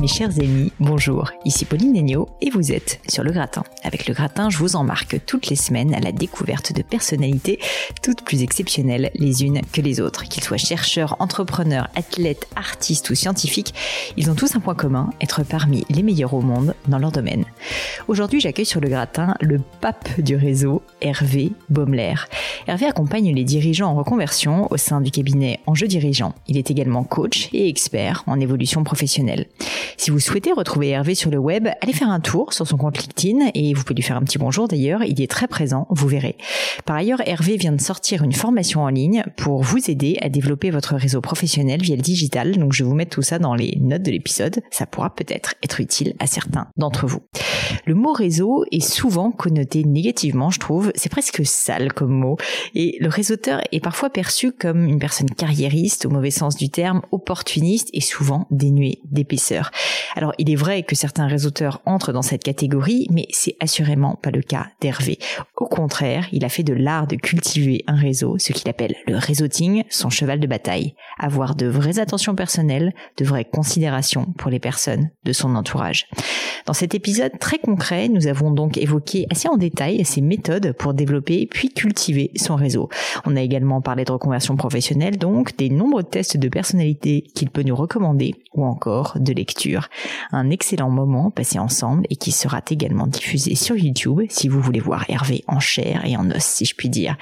Mes chers amis, bonjour, ici Pauline Negno et vous êtes sur Le Gratin. Avec Le Gratin, je vous embarque toutes les semaines à la découverte de personnalités toutes plus exceptionnelles les unes que les autres. Qu'ils soient chercheurs, entrepreneurs, athlètes, artistes ou scientifiques, ils ont tous un point commun, être parmi les meilleurs au monde dans leur domaine. Aujourd'hui, j'accueille sur Le Gratin le pape du réseau, Hervé Baumler. Hervé accompagne les dirigeants en reconversion au sein du cabinet Enjeux Dirigeants. Il est également coach et expert en évolution professionnelle. Si vous souhaitez retrouver Hervé sur le web, allez faire un tour sur son compte LinkedIn et vous pouvez lui faire un petit bonjour d'ailleurs, il est très présent, vous verrez. Par ailleurs, Hervé vient de sortir une formation en ligne pour vous aider à développer votre réseau professionnel via le digital, donc je vais vous mettre tout ça dans les notes de l'épisode, ça pourra peut-être être utile à certains d'entre vous. Le mot réseau est souvent connoté négativement, je trouve, c'est presque sale comme mot, et le réseauteur est parfois perçu comme une personne carriériste au mauvais sens du terme, opportuniste et souvent dénué d'épaisseur. Alors il est vrai que certains réseauteurs entrent dans cette catégorie, mais c'est assurément pas le cas d'Hervé. Au contraire, il a fait de l'art de cultiver un réseau, ce qu'il appelle le réseauting, son cheval de bataille. Avoir de vraies attentions personnelles, de vraies considérations pour les personnes de son entourage. Dans cet épisode très concret, nous avons donc évoqué assez en détail ses méthodes pour développer puis cultiver son réseau. On a également parlé de reconversion professionnelle, donc des nombreux tests de personnalité qu'il peut nous recommander ou encore de lecture. Un excellent moment passé ensemble et qui sera également diffusé sur YouTube si vous voulez voir Hervé en chair et en os, si je puis dire.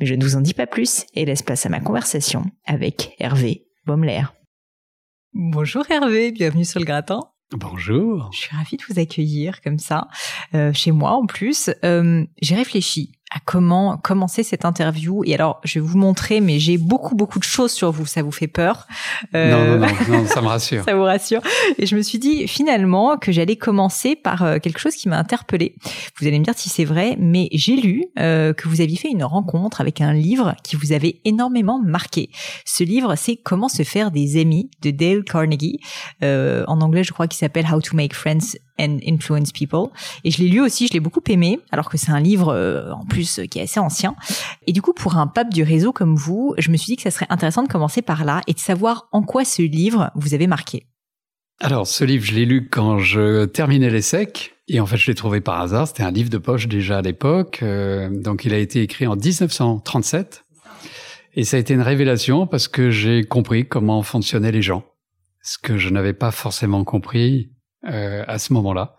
Mais je ne vous en dis pas plus et laisse place à ma conversation avec Hervé Baumler. Bonjour Hervé, bienvenue sur le gratin. Bonjour. Je suis ravie de vous accueillir comme ça, euh, chez moi en plus. Euh, j'ai réfléchi à comment commencer cette interview. Et alors, je vais vous montrer, mais j'ai beaucoup, beaucoup de choses sur vous. Ça vous fait peur euh... non, non, non, ça me rassure. ça vous rassure. Et je me suis dit finalement que j'allais commencer par euh, quelque chose qui m'a interpellée. Vous allez me dire si c'est vrai, mais j'ai lu euh, que vous aviez fait une rencontre avec un livre qui vous avait énormément marqué. Ce livre, c'est Comment se faire des amis de Dale Carnegie. Euh, en anglais, je crois qu'il s'appelle How to Make Friends and Influence People. Et je l'ai lu aussi, je l'ai beaucoup aimé, alors que c'est un livre euh, en plus euh, qui est assez ancien. Et du coup, pour un pape du réseau comme vous, je me suis dit que ça serait intéressant de commencer par là et de savoir en quoi ce livre vous avait marqué. Alors, ce livre, je l'ai lu quand je terminais les. Et en fait, je l'ai trouvé par hasard. C'était un livre de poche déjà à l'époque. Euh, donc, il a été écrit en 1937. Et ça a été une révélation parce que j'ai compris comment fonctionnaient les gens. Ce que je n'avais pas forcément compris euh, à ce moment-là.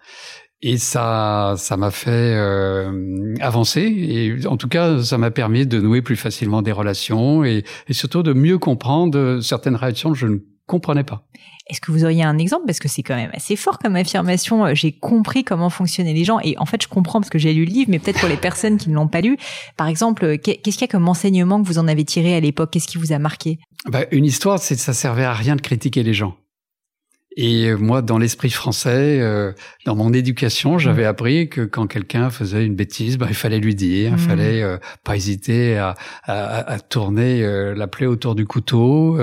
Et ça, ça m'a fait euh, avancer. Et en tout cas, ça m'a permis de nouer plus facilement des relations et, et, surtout de mieux comprendre certaines réactions que je ne comprenais pas. Est-ce que vous auriez un exemple? Parce que c'est quand même assez fort comme affirmation. Euh, j'ai compris comment fonctionnaient les gens. Et en fait, je comprends parce que j'ai lu le livre, mais peut-être pour les personnes qui ne l'ont pas lu. Par exemple, qu'est-ce qu'il y a comme enseignement que vous en avez tiré à l'époque? Qu'est-ce qui vous a marqué? Bah, Une histoire, c'est ça servait à rien de critiquer les gens. Et euh, moi, dans l'esprit français, euh, dans mon éducation, j'avais mmh. appris que quand quelqu'un faisait une bêtise, bah, il fallait lui dire, il mmh. fallait euh, pas hésiter à, à, à tourner la plaie autour du couteau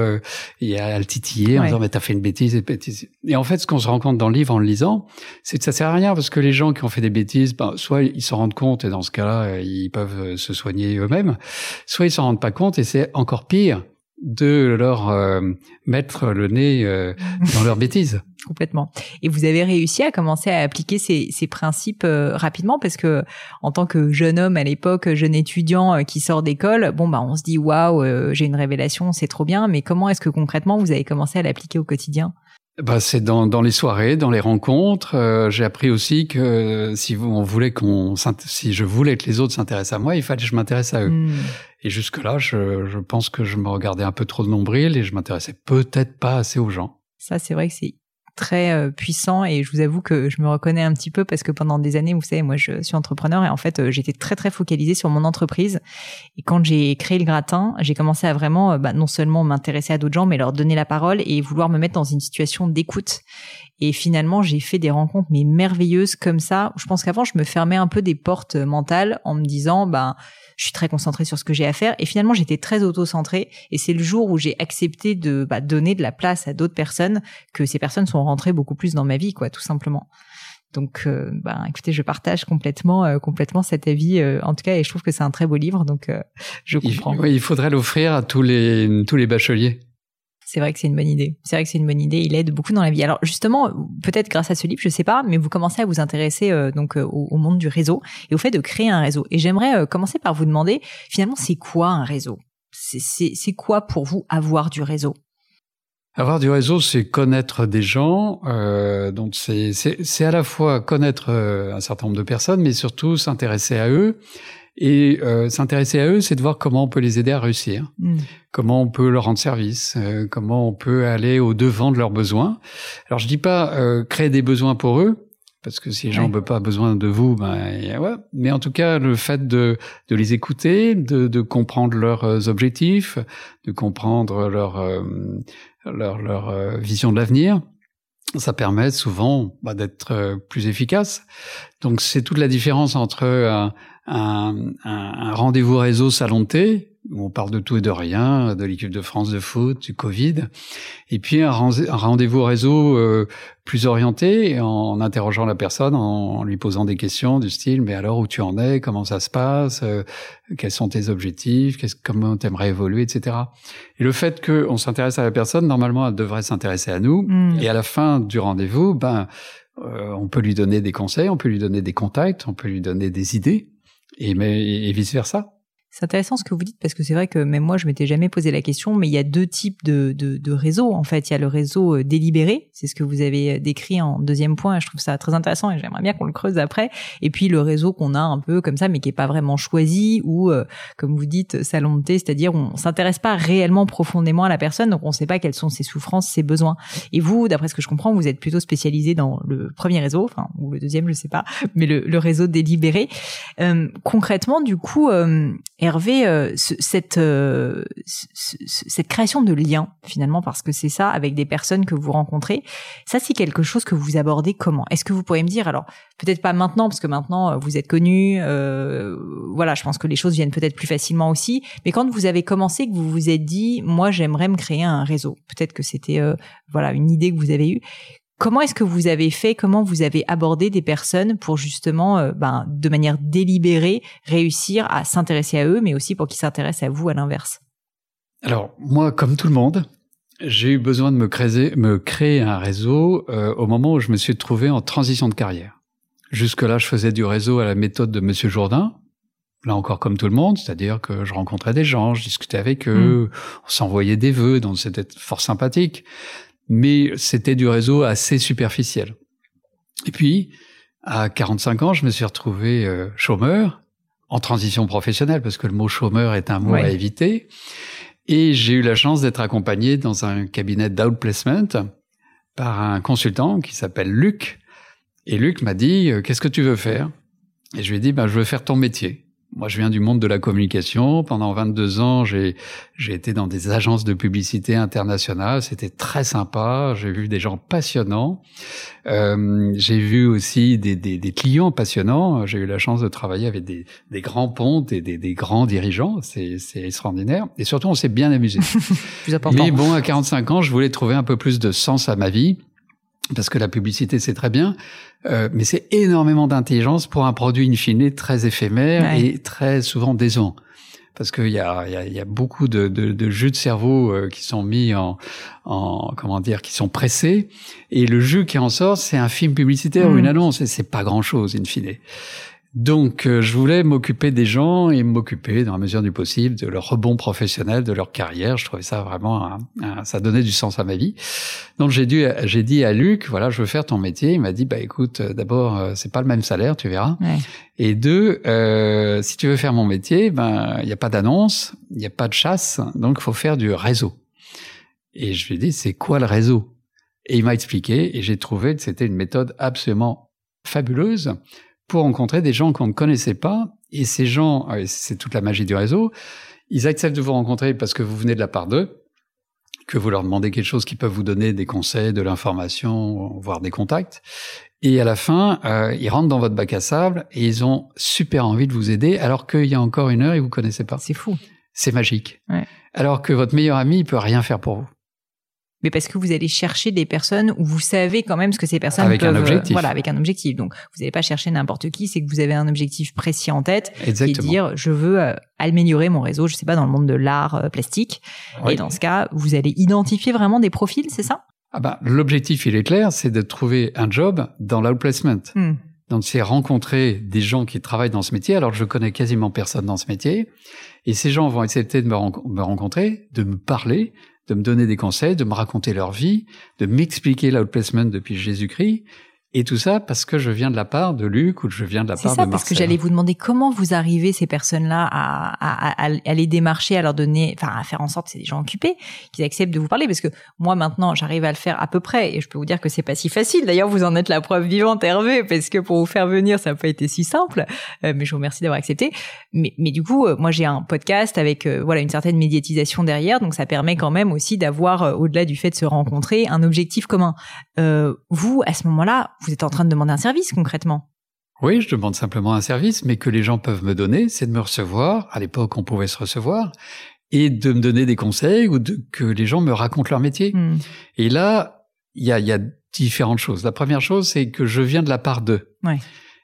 et à le titiller en disant mais t'as fait une bêtise et bêtise. Et en fait, ce qu'on se rend compte dans le livre en le lisant, c'est que ça sert à rien parce que les gens qui ont fait des bêtises, bah, soit ils s'en rendent compte et dans ce cas-là, ils peuvent se soigner eux-mêmes, soit ils s'en rendent pas compte et c'est encore pire de leur euh, mettre le nez euh, dans leurs bêtises. Complètement. Et vous avez réussi à commencer à appliquer ces, ces principes euh, rapidement parce que en tant que jeune homme à l'époque, jeune étudiant qui sort d'école, bon bah on se dit waouh, j'ai une révélation, c'est trop bien. Mais comment est-ce que concrètement vous avez commencé à l'appliquer au quotidien? Bah, c'est dans, dans les soirées, dans les rencontres. j'ai appris aussi que si on voulait qu'on, si je voulais que les autres s'intéressent à moi, il fallait que je m'intéresse à eux. Hmm. Et jusque-là, je, je, pense que je me regardais un peu trop de nombril et je m'intéressais peut-être pas assez aux gens. Ça, c'est vrai que c'est très euh, puissant et je vous avoue que je me reconnais un petit peu parce que pendant des années, vous savez, moi je suis entrepreneur et en fait euh, j'étais très très focalisée sur mon entreprise. Et quand j'ai créé le gratin, j'ai commencé à vraiment euh, bah, non seulement m'intéresser à d'autres gens mais leur donner la parole et vouloir me mettre dans une situation d'écoute et finalement, j'ai fait des rencontres mais merveilleuses comme ça. Je pense qu'avant, je me fermais un peu des portes mentales en me disant, ben, je suis très concentrée sur ce que j'ai à faire. Et finalement, j'étais très auto-centrée. Et c'est le jour où j'ai accepté de bah, donner de la place à d'autres personnes que ces personnes sont rentrées beaucoup plus dans ma vie, quoi, tout simplement. Donc, euh, ben, écoutez, je partage complètement, euh, complètement cet avis, euh, en tout cas, et je trouve que c'est un très beau livre, donc je comprends. Il, oui, il faudrait l'offrir à tous les tous les bacheliers. C'est vrai que c'est une bonne idée. C'est vrai que c'est une bonne idée. Il aide beaucoup dans la vie. Alors justement, peut-être grâce à ce livre, je sais pas, mais vous commencez à vous intéresser euh, donc euh, au, monde du réseau et au fait de créer un réseau. Et j'aimerais euh, commencer par vous demander finalement c'est quoi un réseau? C'est quoi pour vous avoir du réseau? Avoir du réseau, c'est connaître des gens. donc c'est à la fois connaître un certain nombre de personnes, mais surtout s'intéresser à eux et euh, s'intéresser à eux, c'est de voir comment on peut les aider à réussir, hmm. comment on peut leur rendre service, euh, comment on peut aller au devant de leurs besoins. Alors je dis pas euh, créer des besoins pour eux, parce que si les gens n'ont pas besoin de vous, ben ouais. Mais en tout cas, le fait de, de les écouter, de, de comprendre leurs objectifs, de comprendre leur leur, leur vision de l'avenir, ça permet souvent bah, d'être plus efficace. Donc c'est toute la différence entre un, un, un, rendez-vous réseau salon où on parle de tout et de rien, de l'équipe de France de foot, du Covid, et puis un, rendez-vous réseau euh, plus orienté, en interrogeant la personne, en, lui posant des questions du style, mais alors où tu en es, comment ça se passe, euh, quels sont tes objectifs, comment t'aimerais évoluer, etc. Et le fait qu'on s'intéresse à la personne, normalement, elle devrait s'intéresser à nous, mmh. et à la fin du rendez-vous, ben, euh, on peut lui donner des conseils, on peut lui donner des contacts, on peut lui donner des idées, et, mais, et vice versa. C'est intéressant ce que vous dites parce que c'est vrai que même moi je m'étais jamais posé la question, mais il y a deux types de, de, de réseaux en fait. Il y a le réseau euh, délibéré, c'est ce que vous avez euh, décrit en deuxième point, et je trouve ça très intéressant et j'aimerais bien qu'on le creuse après. Et puis le réseau qu'on a un peu comme ça, mais qui est pas vraiment choisi ou euh, comme vous dites salon c'est-à-dire on s'intéresse pas réellement profondément à la personne, donc on ne sait pas quelles sont ses souffrances, ses besoins. Et vous, d'après ce que je comprends, vous êtes plutôt spécialisé dans le premier réseau, enfin ou le deuxième, je sais pas, mais le, le réseau délibéré. Euh, concrètement, du coup, Hervé, euh, cette euh, cette création de liens finalement, parce que c'est ça avec des personnes que vous rencontrez, ça c'est quelque chose que vous abordez comment? Est-ce que vous pourriez me dire alors peut-être pas maintenant parce que maintenant euh, vous êtes connu, voilà, je pense que les choses viennent peut-être plus facilement aussi, mais quand vous avez commencé que vous vous êtes dit moi j'aimerais me créer un réseau, peut-être que c'était voilà une idée que vous avez eue. Comment est-ce que vous avez fait, comment vous avez abordé des personnes pour justement, euh, ben, de manière délibérée, réussir à s'intéresser à eux, mais aussi pour qu'ils s'intéressent à vous à l'inverse? Alors moi, comme tout le monde, j'ai eu besoin de me créer, me créer un réseau euh, au moment où je me suis trouvé en transition de carrière. Jusque-là, je faisais du réseau à la méthode de Monsieur Jourdain. Là encore comme tout le monde, c'est-à-dire que je rencontrais des gens, je discutais avec eux, mmh. on s'envoyait des vœux, donc c'était fort sympathique mais c'était du réseau assez superficiel. Et puis, à 45 ans, je me suis retrouvé euh, chômeur, en transition professionnelle, parce que le mot chômeur est un mot à éviter. Et j'ai eu la chance d'être accompagné dans un cabinet d'outplacement par un consultant qui s'appelle Luc. Et Luc m'a dit, euh, qu'est-ce que tu veux faire? Et je lui ai dit, ben, je veux faire ton métier. Moi, je viens du monde de la communication. Pendant 22 ans, j'ai j'ai été dans des agences de publicité internationales. C'était très sympa. J'ai vu des gens passionnants. Euh, j'ai vu aussi des, des, des clients passionnants. J'ai eu la chance de travailler avec des, des grands pontes et des, des grands dirigeants. C'est extraordinaire. Et surtout, on s'est bien amusé. Mais bon, à 45 ans, je voulais trouver un peu plus de sens à ma vie parce que la publicité c'est très bien, euh, mais c'est énormément d'intelligence pour un produit in fine très éphémère et très souvent décevant. parce qu'il y a, y, a, y a beaucoup de, de, de, jus de cerveau euh, qui sont mis en, en, comment dire, qui sont pressés, et le jus qui en sort, c'est un film publicitaire ou une mmh. annonce, et c'est pas grand-chose in fine. Donc, euh, je voulais m'occuper des gens et m'occuper, dans la mesure du possible, de leur rebond professionnel, de leur carrière. Je trouvais ça vraiment, ça donnait du sens à ma vie. Donc, j'ai dû, j'ai dit à Luc, voilà, je veux faire ton métier. Il m'a dit, bah écoute, euh, d'abord, euh, c'est pas le même salaire, tu verras. Et deux, euh, si tu veux faire mon métier, ben il n'y a pas d'annonce, il n'y a pas de chasse, donc il faut faire du réseau. Et je lui ai dit, c'est quoi le réseau? Et il m'a expliqué, et j'ai trouvé que c'était une méthode absolument fabuleuse pour rencontrer des gens qu'on ne connaissait pas. Et ces gens, euh, c'est toute la magie du réseau, ils acceptent de vous rencontrer parce que vous venez de la part d'eux, que vous leur demandez quelque chose qui peut vous donner des conseils, de l'information, voire des contacts. Et à la fin, euh, ils rentrent dans votre bac à sable et ils ont super envie de vous aider alors qu'il y a encore une heure, ils vous connaissaient pas. C'est fou. C'est magique. Ouais. Alors que votre meilleur ami, il peut rien faire pour vous mais parce que vous allez chercher des personnes où vous savez quand même ce que ces personnes avec peuvent, un objectif. voilà, avec un objectif. Donc, vous n'allez pas chercher n'importe qui, c'est que vous avez un objectif précis en tête, Exactement. qui est dire je veux euh, améliorer mon réseau, je sais pas dans le monde de l'art euh, plastique. Et dans ce cas, vous allez identifier vraiment des profils, c'est ça? Ah bah, l'objectif il est clair, c'est de trouver un job dans l'outplacement. Hmm. Donc c'est rencontrer des gens qui travaillent dans ce métier. Alors je connais quasiment personne dans ce métier, et ces gens vont accepter de me, me rencontrer, de me parler, de me donner des conseils, de me raconter leur vie, de m'expliquer l'outplacement depuis Jésus-Christ, et tout ça parce que je viens de la part de Luc ou je viens de la part de Marcel. C'est ça, parce que j'allais vous demander comment vous arrivez ces personnes-là à, à, à, à, les démarcher, à leur donner, enfin à faire en sorte que c'est des gens occupés, qu'ils acceptent de vous parler. Parce que moi maintenant, j'arrive à le faire à peu près, et je peux vous dire que c'est pas si facile. D'ailleurs, vous en êtes la preuve vivante, Hervé, parce que pour vous faire venir, ça n'a pas été si simple. Euh, mais je vous remercie d'avoir accepté. Mais, mais du coup, euh, moi j'ai un podcast avec euh, voilà une certaine médiatisation derrière, donc ça permet quand même aussi d'avoir, au-delà du fait de se rencontrer, un objectif commun. vous, à ce moment-là, vous êtes en train de demander un service concrètement. Oui, je demande simplement un service, mais que les gens peuvent me donner, c'est de me recevoir. À l'époque, on pouvait se recevoir et de me donner des conseils ou de, que les gens me racontent leur métier. Hmm. Et là, il y a, y a, différentes choses. La première chose, c'est que je viens de la part d'eux. Ouais.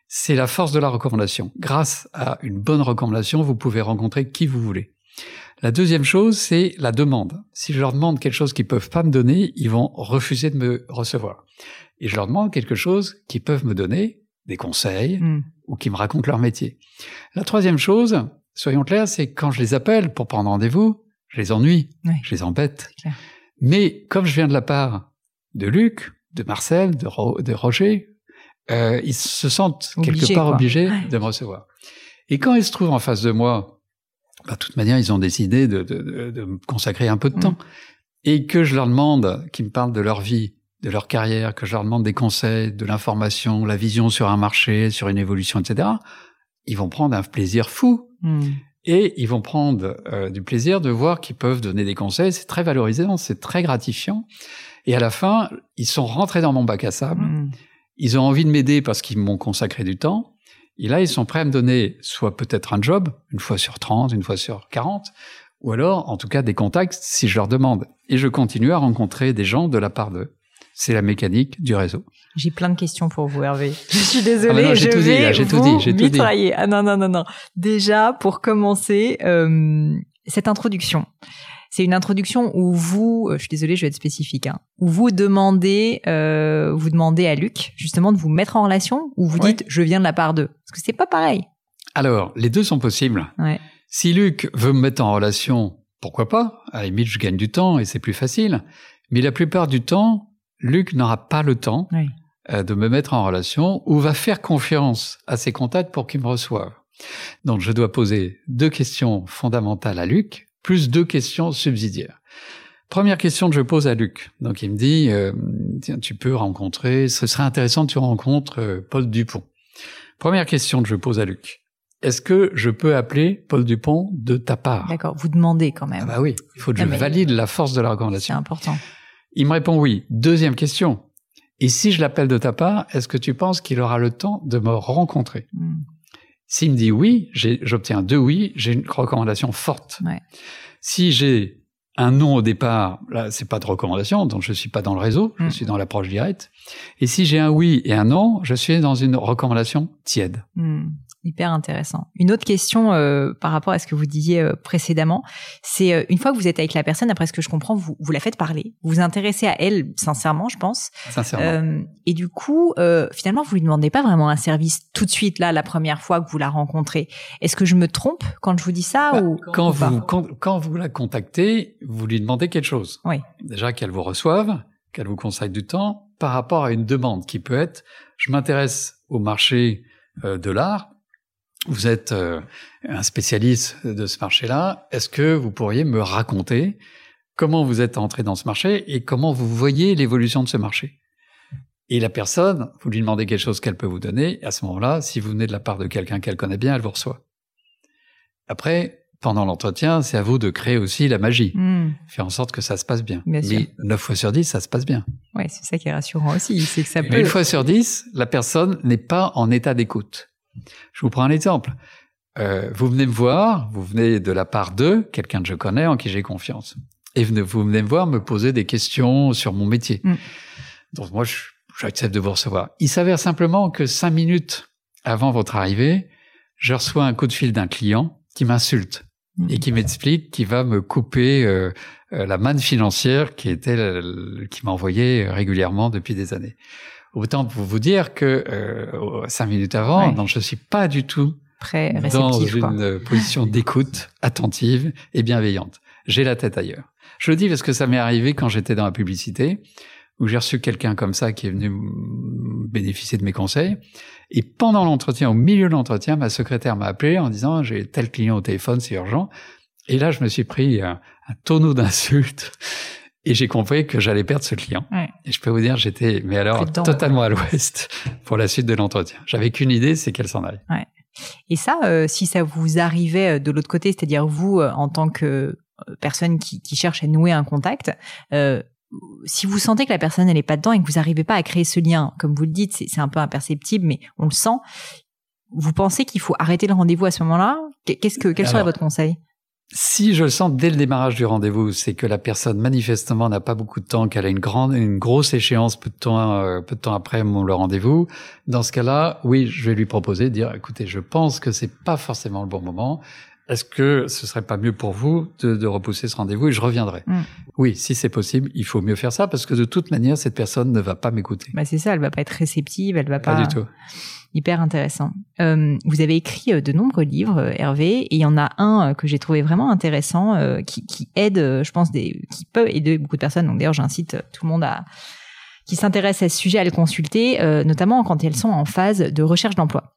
C'est la force de la recommandation. Grâce à une bonne recommandation, vous pouvez rencontrer qui vous voulez. La deuxième chose, c'est la demande. Si je leur demande quelque chose qu'ils peuvent pas me donner, ils vont refuser de me recevoir et je leur demande quelque chose qu'ils peuvent me donner, des conseils, hmm. ou qui me racontent leur métier. La troisième chose, soyons clairs, c'est quand je les appelle pour prendre rendez-vous, je les ennuie, je les embête. Mais comme je viens de la part de Luc, de Marcel, de, de Roger, euh, ils se sentent quelque part obligés de me recevoir. Et quand ils se trouvent en face de moi, bah, de toute manière, ils ont décidé de, de, de me consacrer un peu de hmm. temps. Et que je leur demande qu'ils me parlent de leur vie, de leur carrière, que je leur demande des conseils, de l'information, la vision sur un marché, sur une évolution, etc., ils vont prendre un plaisir fou. Hmm. Et ils vont prendre euh, du plaisir de voir qu'ils peuvent donner des conseils. C'est très valorisant, c'est très gratifiant. Et à la fin, ils sont rentrés dans mon bac à sable. Hmm. Ils ont envie de m'aider parce qu'ils m'ont consacré du temps. Et là, ils sont prêts à me donner soit peut-être un job, une fois sur 30, une fois sur 40, ou alors, en tout cas, des contacts si je leur demande. Et je continue à rencontrer des gens de la part d'eux. C'est la mécanique du réseau. J'ai plein de questions pour vous, Hervé. Je suis désolée, ah je tout vais dit, vous tout dit, mitrailler. Ah non, non, non, non. Déjà, pour commencer, euh, cette introduction. C'est une introduction où vous, euh, je suis désolée, je vais être spécifique, hein, où vous demandez, euh, vous demandez à Luc justement de vous mettre en relation, ou vous dites je viens de la part d'eux, parce que c'est pas pareil. Alors, les deux sont possibles. Ouais. Si Luc veut me mettre en relation, pourquoi pas? À la limite, je gagne du temps et c'est plus facile. Mais la plupart du temps, Luc n'aura pas le temps euh, de me mettre en relation ou va faire confiance à ses contacts pour qu'il me reçoive. Donc je dois poser deux questions fondamentales à Luc, plus deux questions subsidiaires. Première question que je pose à Luc. Donc il me dit, euh, tiens, tu peux rencontrer, ce serait intéressant que tu rencontres euh, Paul Dupont. Première question que je pose à Luc. Est-ce que je peux appeler Paul Dupont de ta part? D'accord, vous demandez quand même. Ah bah oui, il faut que je valide la force de la recommandation. C'est important. Il me répond oui. Deuxième question. Et si je l'appelle de ta part, est-ce que tu penses qu'il aura le temps de me rencontrer? Hmm. S'il me dit oui, j'obtiens deux oui, j'ai une recommandation forte. Si j'ai un non au départ, là, c'est pas de recommandation, donc je suis pas dans le réseau, je hmm. suis dans l'approche directe. Et si j'ai un oui et un non, je suis dans une recommandation tiède. Hmm. Hyper intéressant. Une autre question euh, par rapport à ce que vous disiez euh, précédemment, c'est euh, une fois que vous êtes avec la personne, après ce que je comprends, vous, vous la faites parler, vous vous intéressez à elle sincèrement, je pense. Sincèrement. et du coup, finalement, vous lui demandez pas vraiment un service tout de suite là, la première fois que vous la rencontrez. Est-ce que je me trompe quand je vous dis ça bah, ou quand vous quand, quand, vous la contactez, vous lui demandez quelque chose. Oui. Déjà qu'elle vous reçoive, qu'elle vous consacre du temps par rapport à une demande qui peut être je m'intéresse au marché de l'art vous êtes euh, un spécialiste de ce marché-là. Est-ce que vous pourriez me raconter comment vous êtes entré dans ce marché et comment vous voyez l'évolution de ce marché? Et la personne, vous lui demandez quelque chose qu'elle peut vous donner. Et à ce moment-là, si vous venez de la part de quelqu'un qu'elle connaît bien, elle vous reçoit. Après, pendant l'entretien, c'est à vous de créer aussi la magie. Hmm. Faire en sorte que ça se passe bien. bien Mais 9 fois sur 10, ça se passe bien. Ouais, c'est ça qui est rassurant aussi. C'est que ça peut... Une fois sur 10, la personne n'est pas en état d'écoute. Je vous prends un exemple. Euh, vous venez me voir, vous venez de la part de quelqu'un que je connais, en qui j'ai confiance. Et vous venez me voir me poser des questions sur mon métier. Mm. Donc moi, j'accepte de vous recevoir. Il s'avère simplement que cinq minutes avant votre arrivée, je reçois un coup de fil d'un client qui m'insulte mm. et qui m'explique qu'il va me couper euh, euh, la manne financière qui était qui m'envoyait régulièrement depuis des années. Autant pour vous dire que euh, cinq minutes avant, non, je suis pas du tout Très dans une position d'écoute attentive et bienveillante. J'ai la tête ailleurs. Je le dis parce que ça m'est arrivé quand j'étais dans la publicité, où j'ai reçu quelqu'un comme ça qui est venu bénéficier de mes conseils. Et pendant l'entretien, au milieu de l'entretien, ma secrétaire m'a appelé en disant j'ai tel client au téléphone, c'est urgent. Et là, je me suis pris un, un tonneau d'insultes et j'ai compris que j'allais perdre ce client. Et je peux vous dire, j'étais, mais alors, totalement à l'ouest pour la suite de l'entretien. J'avais qu'une idée, c'est qu'elle s'en aille. Ouais. Et ça, euh, si ça vous arrivait euh, de l'autre côté, c'est-à-dire vous, euh, en tant que personne qui, qui, cherche à nouer un contact, euh, si vous sentez que la personne elle est pas dedans et que vous n'arrivez pas à créer ce lien, comme vous le dites, c'est un peu imperceptible, mais on le sent. Vous pensez qu'il faut arrêter le rendez-vous à ce moment-là? Qu'est-ce que quel serait votre conseil? Si je le sens dès le démarrage du rendez-vous, c'est que la personne manifestement n'a pas beaucoup de temps, qu'elle a une grande, une grosse échéance peu de temps, euh, peu de temps après mon, le rendez-vous. Dans ce cas-là, oui, je vais lui proposer de dire, écoutez, je pense que c'est pas forcément le bon moment. Est-ce que ce serait pas mieux pour vous de, de repousser ce rendez-vous et je reviendrai? Mm. Oui, si c'est possible, il faut mieux faire ça parce que de toute manière, cette personne ne va pas m'écouter. Bah c'est ça, elle va pas être réceptive, elle va pas. Pas du tout hyper intéressant. Euh, vous avez écrit euh, de nombreux livres, euh, Hervé, et il y en a un que j'ai trouvé vraiment intéressant, qui, qui, aide, je pense, des, qui peut aider beaucoup de personnes. Donc d'ailleurs, j'incite tout le monde à qui s'intéresse à ce sujet à le consulter, notamment quand elles sont en phase de recherche d'emploi.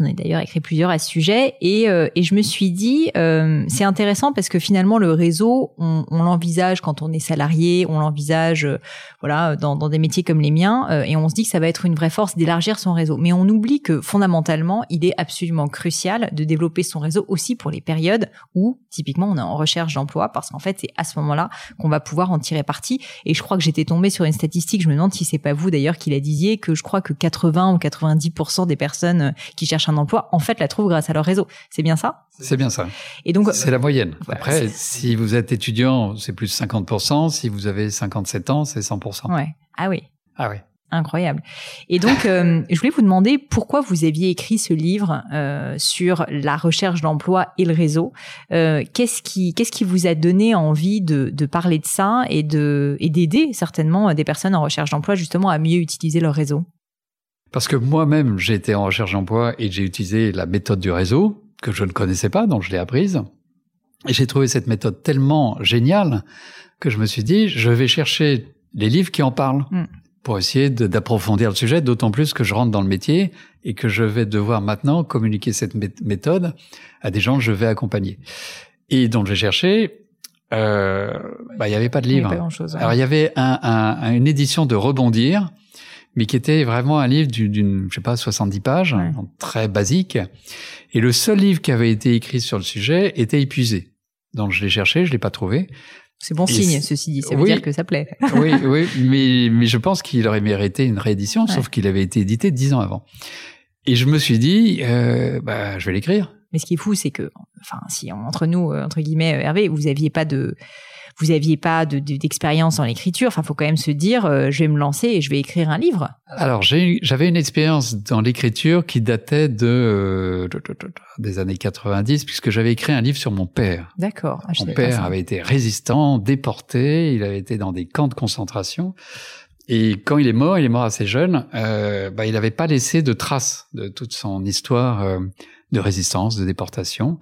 On a d'ailleurs écrit plusieurs à ce sujet et, euh, et je me suis dit euh, c'est intéressant parce que finalement le réseau on, on l'envisage quand on est salarié, on l'envisage euh, voilà dans, dans, des métiers comme les miens et on se dit que ça va être une vraie force d'élargir son réseau. Mais on oublie que fondamentalement il est absolument crucial de développer son réseau aussi pour les périodes où typiquement on est en recherche d'emploi parce qu'en fait c'est à ce moment-là qu'on va pouvoir en tirer parti. Et je crois que j'étais tombée sur une statistique, je me demande si c'est pas vous d'ailleurs qui la disiez que je crois que 80 ou 90% des personnes qui cherchent un emploi, en fait, la trouvent grâce à leur réseau. C'est bien ça? C'est bien ça. Et donc, c'est la moyenne. Après, si vous êtes étudiant, c'est plus 50%. Si vous avez 57 ans, c'est 100%. Ouais. Ah oui. Ah oui. Incroyable. Et donc, euh, je voulais vous demander pourquoi vous aviez écrit ce livre euh, sur la recherche d'emploi et le réseau. Euh, qu'est-ce qui, qu'est-ce qui vous a donné envie de, de parler de ça et de et d'aider certainement des personnes en recherche d'emploi justement à mieux utiliser leur réseau? Parce que moi-même, j'ai été en recherche d'emploi et j'ai utilisé la méthode du réseau, que je ne connaissais pas, donc je l'ai apprise. Et j'ai trouvé cette méthode tellement géniale que je me suis dit, je vais chercher les livres qui en parlent mm. pour essayer d'approfondir le sujet, d'autant plus que je rentre dans le métier et que je vais devoir maintenant communiquer cette méthode à des gens que je vais accompagner. Et donc j'ai cherché, euh, bah, il n'y avait pas de livre. Alors il y avait un, un, une édition de Rebondir mais qui était vraiment un livre d'une, je sais pas, 70 pages, très basique. Et le seul livre qui avait été écrit sur le sujet était épuisé. Donc je l'ai cherché, je l'ai pas trouvé. C'est bon signe, ceci dit. Ça veut dire que ça plaît. oui, oui, mais, mais je pense qu'il aurait mérité une réédition, sauf qu'il avait été édité dix ans avant. Et je me suis dit, euh, bah, je vais l'écrire. Mais ce qui est fou, c'est que, enfin, si entre nous, entre guillemets, Hervé, vous aviez pas de vous aviez pas d'expérience de, dans l'écriture. Enfin, faut quand même se dire, euh, je vais me lancer et je vais écrire un livre. Alors, j'avais une expérience dans l'écriture qui datait de, euh, des années 90, puisque j'avais écrit un livre sur mon père. D'accord. Ah, mon père avait été résistant, déporté, il avait été dans des camps de concentration. Et quand il est mort, il est mort assez jeune, euh, bah, il n'avait pas laissé de traces de toute son histoire euh, de résistance, de déportation.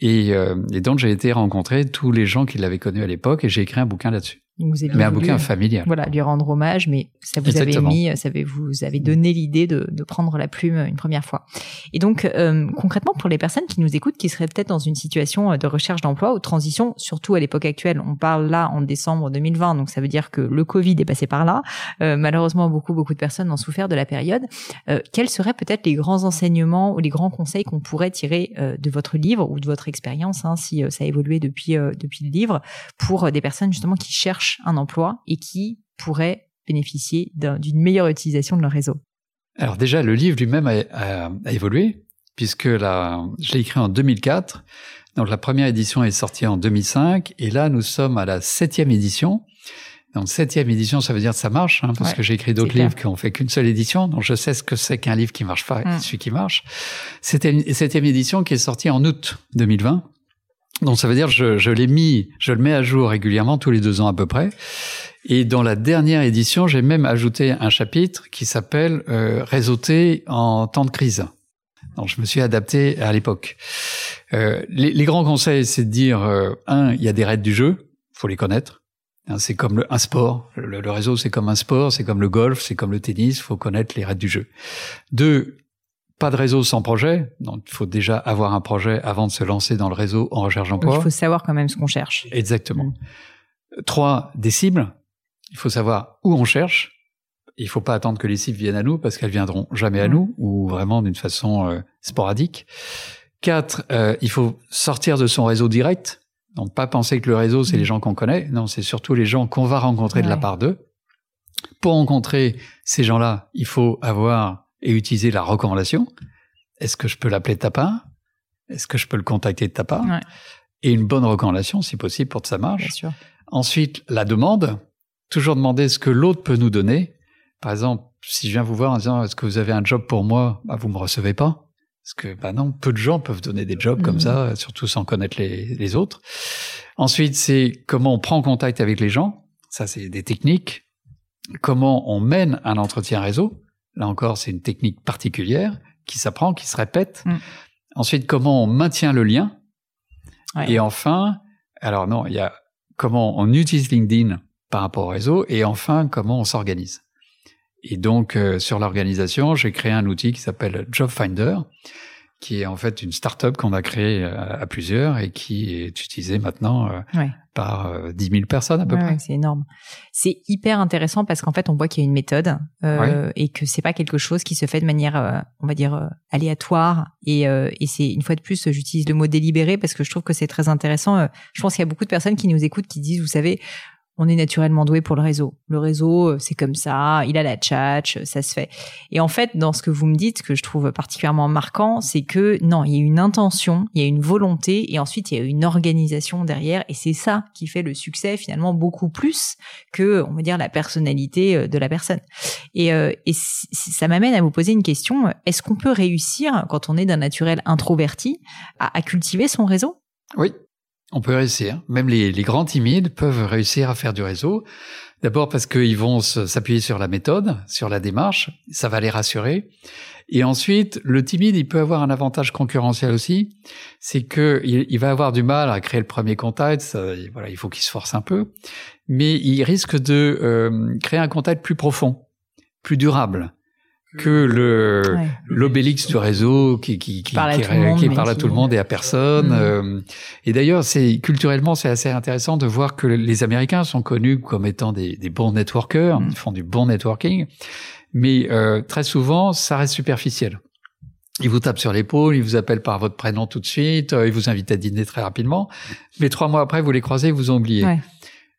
Et, euh, et donc j'ai été rencontrer tous les gens qui l'avaient connu à l'époque et j'ai écrit un bouquin là-dessus mais un bouquin familial. Voilà, lui rendre hommage, mais ça vous avait mis, ça vous avez donné l'idée de, de, prendre la plume une première fois. Et donc, euh, concrètement, pour les personnes qui nous écoutent, qui seraient peut-être dans une situation euh, de recherche d'emploi ou de transition, surtout à l'époque actuelle, on parle là en décembre 2020, donc ça veut dire que le Covid est passé par là. Euh, malheureusement, beaucoup, beaucoup de personnes ont souffert de la période. Euh, quels seraient peut-être les grands enseignements ou les grands conseils qu'on pourrait tirer euh, de votre livre ou de votre expérience, hein, si ça a évolué depuis, depuis le livre, pour des personnes justement qui cherchent un emploi et qui pourraient bénéficier d'une meilleure utilisation de leur réseau Alors déjà, le livre lui-même a, évolué, puisque je l'ai écrit en 2004. Donc la première édition est sortie en 2005, et là, nous sommes à la septième édition. Donc septième édition, ça veut dire que ça marche, hein, parce que j'ai écrit d'autres livres qui ont fait qu'une seule édition, donc je sais ce que c'est qu'un livre qui marche pas, et mm. celui qui marche. C'était une septième édition qui est sortie en août 2020. Donc ça veut dire je, je l'ai mis, je le mets à jour régulièrement tous les deux ans à peu près. Et dans la dernière édition, j'ai même ajouté un chapitre qui s'appelle euh, en temps de crise. Donc je me suis adapté à l'époque. Euh, les, les, grands conseils, c'est de dire euh, un, il y a des règles du jeu, faut les connaître. Hein, c'est comme le, un sport. Le, le réseau, c'est comme un sport, c'est comme le golf, c'est comme le tennis. Faut connaître les règles du jeu. Deux, pas de réseau sans projet. Donc, il faut déjà avoir un projet avant de se lancer dans le réseau en recherche d'emploi. Il faut savoir quand même ce qu'on cherche. Exactement. Mm. Trois, des cibles. Il faut savoir où on cherche. Il faut pas attendre que les cibles viennent à nous parce qu'elles viendront jamais à mm. nous ou vraiment d'une façon euh, sporadique. Quatre, euh, il faut sortir de son réseau direct. Donc, pas penser que le réseau, c'est mm. les gens qu'on connaît. Non, c'est surtout les gens qu'on va rencontrer de la part d'eux. Pour rencontrer ces gens-là, il faut avoir et utiliser la recommandation. Est-ce que je peux l'appeler de ta part Est-ce que je peux le contacter de ta part Et une bonne recommandation, si possible, pour que ça marche. Bien sûr. Ensuite, la demande. Toujours demander ce que l'autre peut nous donner. Par exemple, si je viens vous voir en disant est-ce que vous avez un job pour moi? Bah, Vous me recevez pas. Parce que bah non, peu de gens peuvent donner des jobs comme mmh. ça, surtout sans connaître les, les autres. Ensuite, c'est comment on prend contact avec les gens. Ça, c'est des techniques. Comment on mène un entretien réseau. Là encore, c'est une technique particulière qui s'apprend, qui se répète. Mm. Ensuite, comment on maintient le lien? Et enfin, alors non, il y a comment on utilise LinkedIn par rapport au réseau. Et enfin, comment on s'organise. Et donc, euh, sur l'organisation, j'ai créé un outil qui s'appelle Job Finder, qui est en fait une start-up qu'on a créée euh, à, plusieurs et qui est utilisée maintenant euh, par euh, 10 000 personnes à peu près. c'est énorme. C'est hyper intéressant parce qu'en fait, on voit qu'il y a une méthode euh, et que c'est pas quelque chose qui se fait de manière, euh, on va dire, aléatoire. Et, et c'est une fois de plus, j'utilise le mot délibéré parce que je trouve que c'est très intéressant. je pense qu'il y a beaucoup de personnes qui nous écoutent qui disent, vous savez, on est naturellement doué pour le réseau. Le réseau, euh, c'est comme ça, il a la tchatch, ça se fait. Et en fait, dans ce que vous me dites, que je trouve particulièrement marquant, c'est que non, il y a une intention, il y a une volonté, et ensuite il y a une organisation derrière, et c'est ça qui fait le succès finalement beaucoup plus que, on va dire, la personnalité euh, de la personne. Et, euh, et ça m'amène à vous poser une question est-ce qu'on peut réussir, quand on est d'un naturel introverti, à cultiver son réseau? Oui, on peut réussir. Même les, grands timides peuvent réussir à faire du réseau. D'abord parce qu'ils vont s'appuyer sur la méthode, sur la démarche, ça va les rassurer. Et ensuite, le timide, il peut avoir un avantage concurrentiel aussi, c'est que il, va avoir du mal à créer le premier contact. voilà, il faut qu'il se force un peu, mais il risque de euh, créer un contact plus profond, plus durable que le l'obélix du réseau qui qui qui, parle, à tout, le monde et à personne. Mm. Euh, et d'ailleurs, c'est culturellement c'est assez intéressant de voir que les Américains sont connus comme étant des, des bons networkers, mm. ils font du bon networking, mais euh, très souvent ça reste superficiel. Ils vous tapent sur l'épaule, ils vous appellent par votre prénom tout de suite, euh, ils vous invitent à dîner très rapidement, mais trois mois après vous les croisez, vous oubliez. Ouais.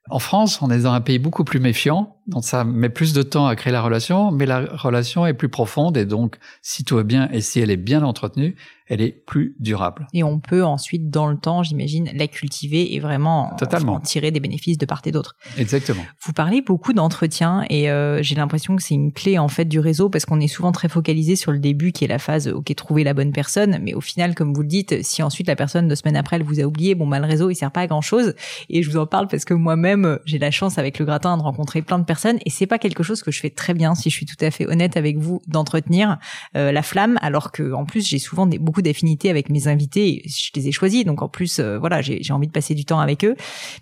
En France, on est dans un pays beaucoup plus méfiant, donc ça met plus de temps à créer la relation, mais la relation est plus profonde et donc si tout va bien et si elle est bien entretenue, elle est plus durable. Et on peut ensuite, dans le temps, j'imagine, la cultiver et vraiment Totalement. en tirer des bénéfices de part et d'autre. Exactement. Vous parlez beaucoup d'entretien et euh, j'ai l'impression que c'est une clé en fait du réseau parce qu'on est souvent très focalisé sur le début qui est la phase ok trouver la bonne personne, mais au final comme vous le dites, si ensuite la personne deux semaines après elle vous a oublié, bon bah le réseau il sert pas à grand chose. Et je vous en parle parce que moi-même j'ai la chance avec le gratin de rencontrer plein de personnes et c'est pas quelque chose que je fais très bien si je suis tout à fait honnête avec vous d'entretenir euh, la flamme alors que en plus j'ai souvent des, beaucoup d'affinités avec mes invités, je les ai choisis. Donc en plus euh, voilà j'ai envie de passer du temps avec eux,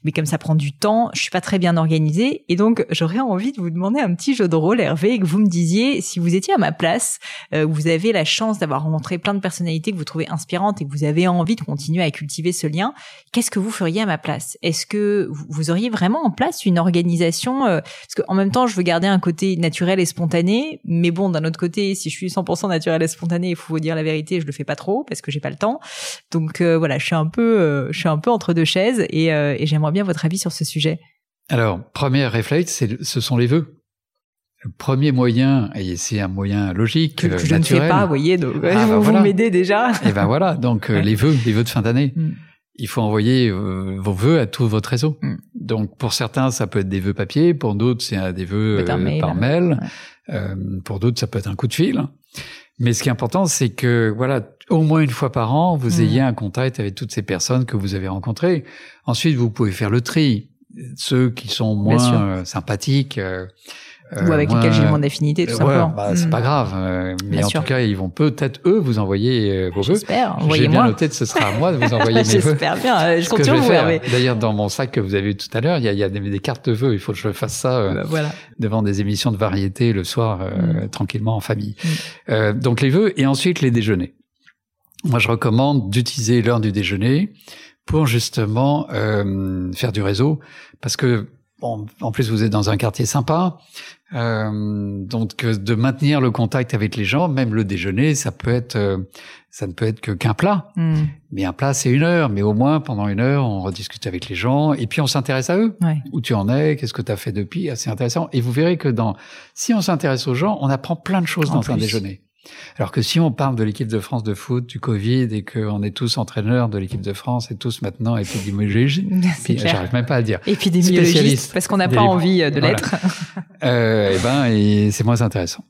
mais comme ça prend du temps, je suis pas très bien organisée. Et donc j'aurais envie de vous demander un petit jeu de rôle Hervé et que vous me disiez. Si vous étiez à ma place, euh, vous avez la chance d'avoir rencontré plein de personnalités que vous trouvez inspirantes et que vous avez envie de continuer à cultiver ce lien, qu'est-ce que vous feriez à ma place? Est-ce que vous auriez vraiment en place une organisation euh, Parce qu'en même temps, je veux garder un côté naturel et spontané, mais bon, d'un autre côté, si je suis 100% naturel et spontané, il faut vous dire la vérité, je le fais pas trop parce que j'ai pas le temps. Donc euh, voilà, je suis un peu, euh, je suis un peu entre deux chaises et, euh, et j'aimerais bien votre avis sur ce sujet. Alors, premier réflexe, ce sont les vœux. Le premier moyen, et c'est un moyen logique, que, que je ne fais pas, vous voyez, donc Ah, bah vous, voilà. vous m'aidez déjà. Et ben voilà, donc Ouais. les vœux, les vœux de fin d'année. Mm. Il faut envoyer euh, vos vœux à tout votre réseau. Mm. Donc pour certains, ça peut être des vœux papier, pour d'autres, c'est des vœux euh, mail. par mail, Euh, pour d'autres, ça peut être un coup de fil. Mais ce qui est important, c'est que voilà, au moins une fois par an, vous Mm. ayez un contact avec toutes ces personnes que vous avez rencontrées. Ensuite, vous pouvez faire le tri. Ceux qui sont moins euh, sympathiques. euh, Ou avec moins- lesquels j'ai moins d'affinité, tout euh, simplement. bah, c'est pas grave. euh, mais Bien en sûr. tout cas, ils vont peut-être eux vous envoyer euh, vos vœux. J'espère. J'ai bien Envoyez-moi. noté que ce sera à moi de vous envoyer mes vœux. J'espère bien. euh, Je compte sur vous. D'ailleurs, dans mon sac que vous avez vu tout à l'heure, il y a, y a des, des cartes de vœux. Il faut que je fasse ça euh, Bah, voilà. devant des émissions de variété le soir, euh, tranquillement en famille. Mm. Euh, donc les vœux et ensuite les déjeuners. Moi, je recommande d'utiliser l'heure du déjeuner pour justement euh, faire du réseau, parce que bon, en plus vous êtes dans un quartier sympa, euh, donc euh, de maintenir le contact avec les gens, même le déjeuner, ça peut être, euh, ça ne peut être que qu'un plat. Mm. Mais un plat, c'est une heure. Mais au moins, pendant une heure, on rediscute avec les gens. Et puis, on s'intéresse à eux. Ouais. Où tu en es Qu'est-ce que tu as fait depuis? Ah, C'est intéressant. Et vous verrez que dans, si on s'intéresse aux gens, on apprend plein de choses En dans un déjeuner. Alors que si on parle de l'équipe de France de foot, du Covid, et qu'on est tous entraîneurs de l'équipe de France et tous maintenant épidémiologistes, j'arrive même pas à dire, Épidémiologiste, Spécialiste parce qu'on n'a pas envie euh, de Voilà. l'être. euh, eh ben, et c'est moins intéressant.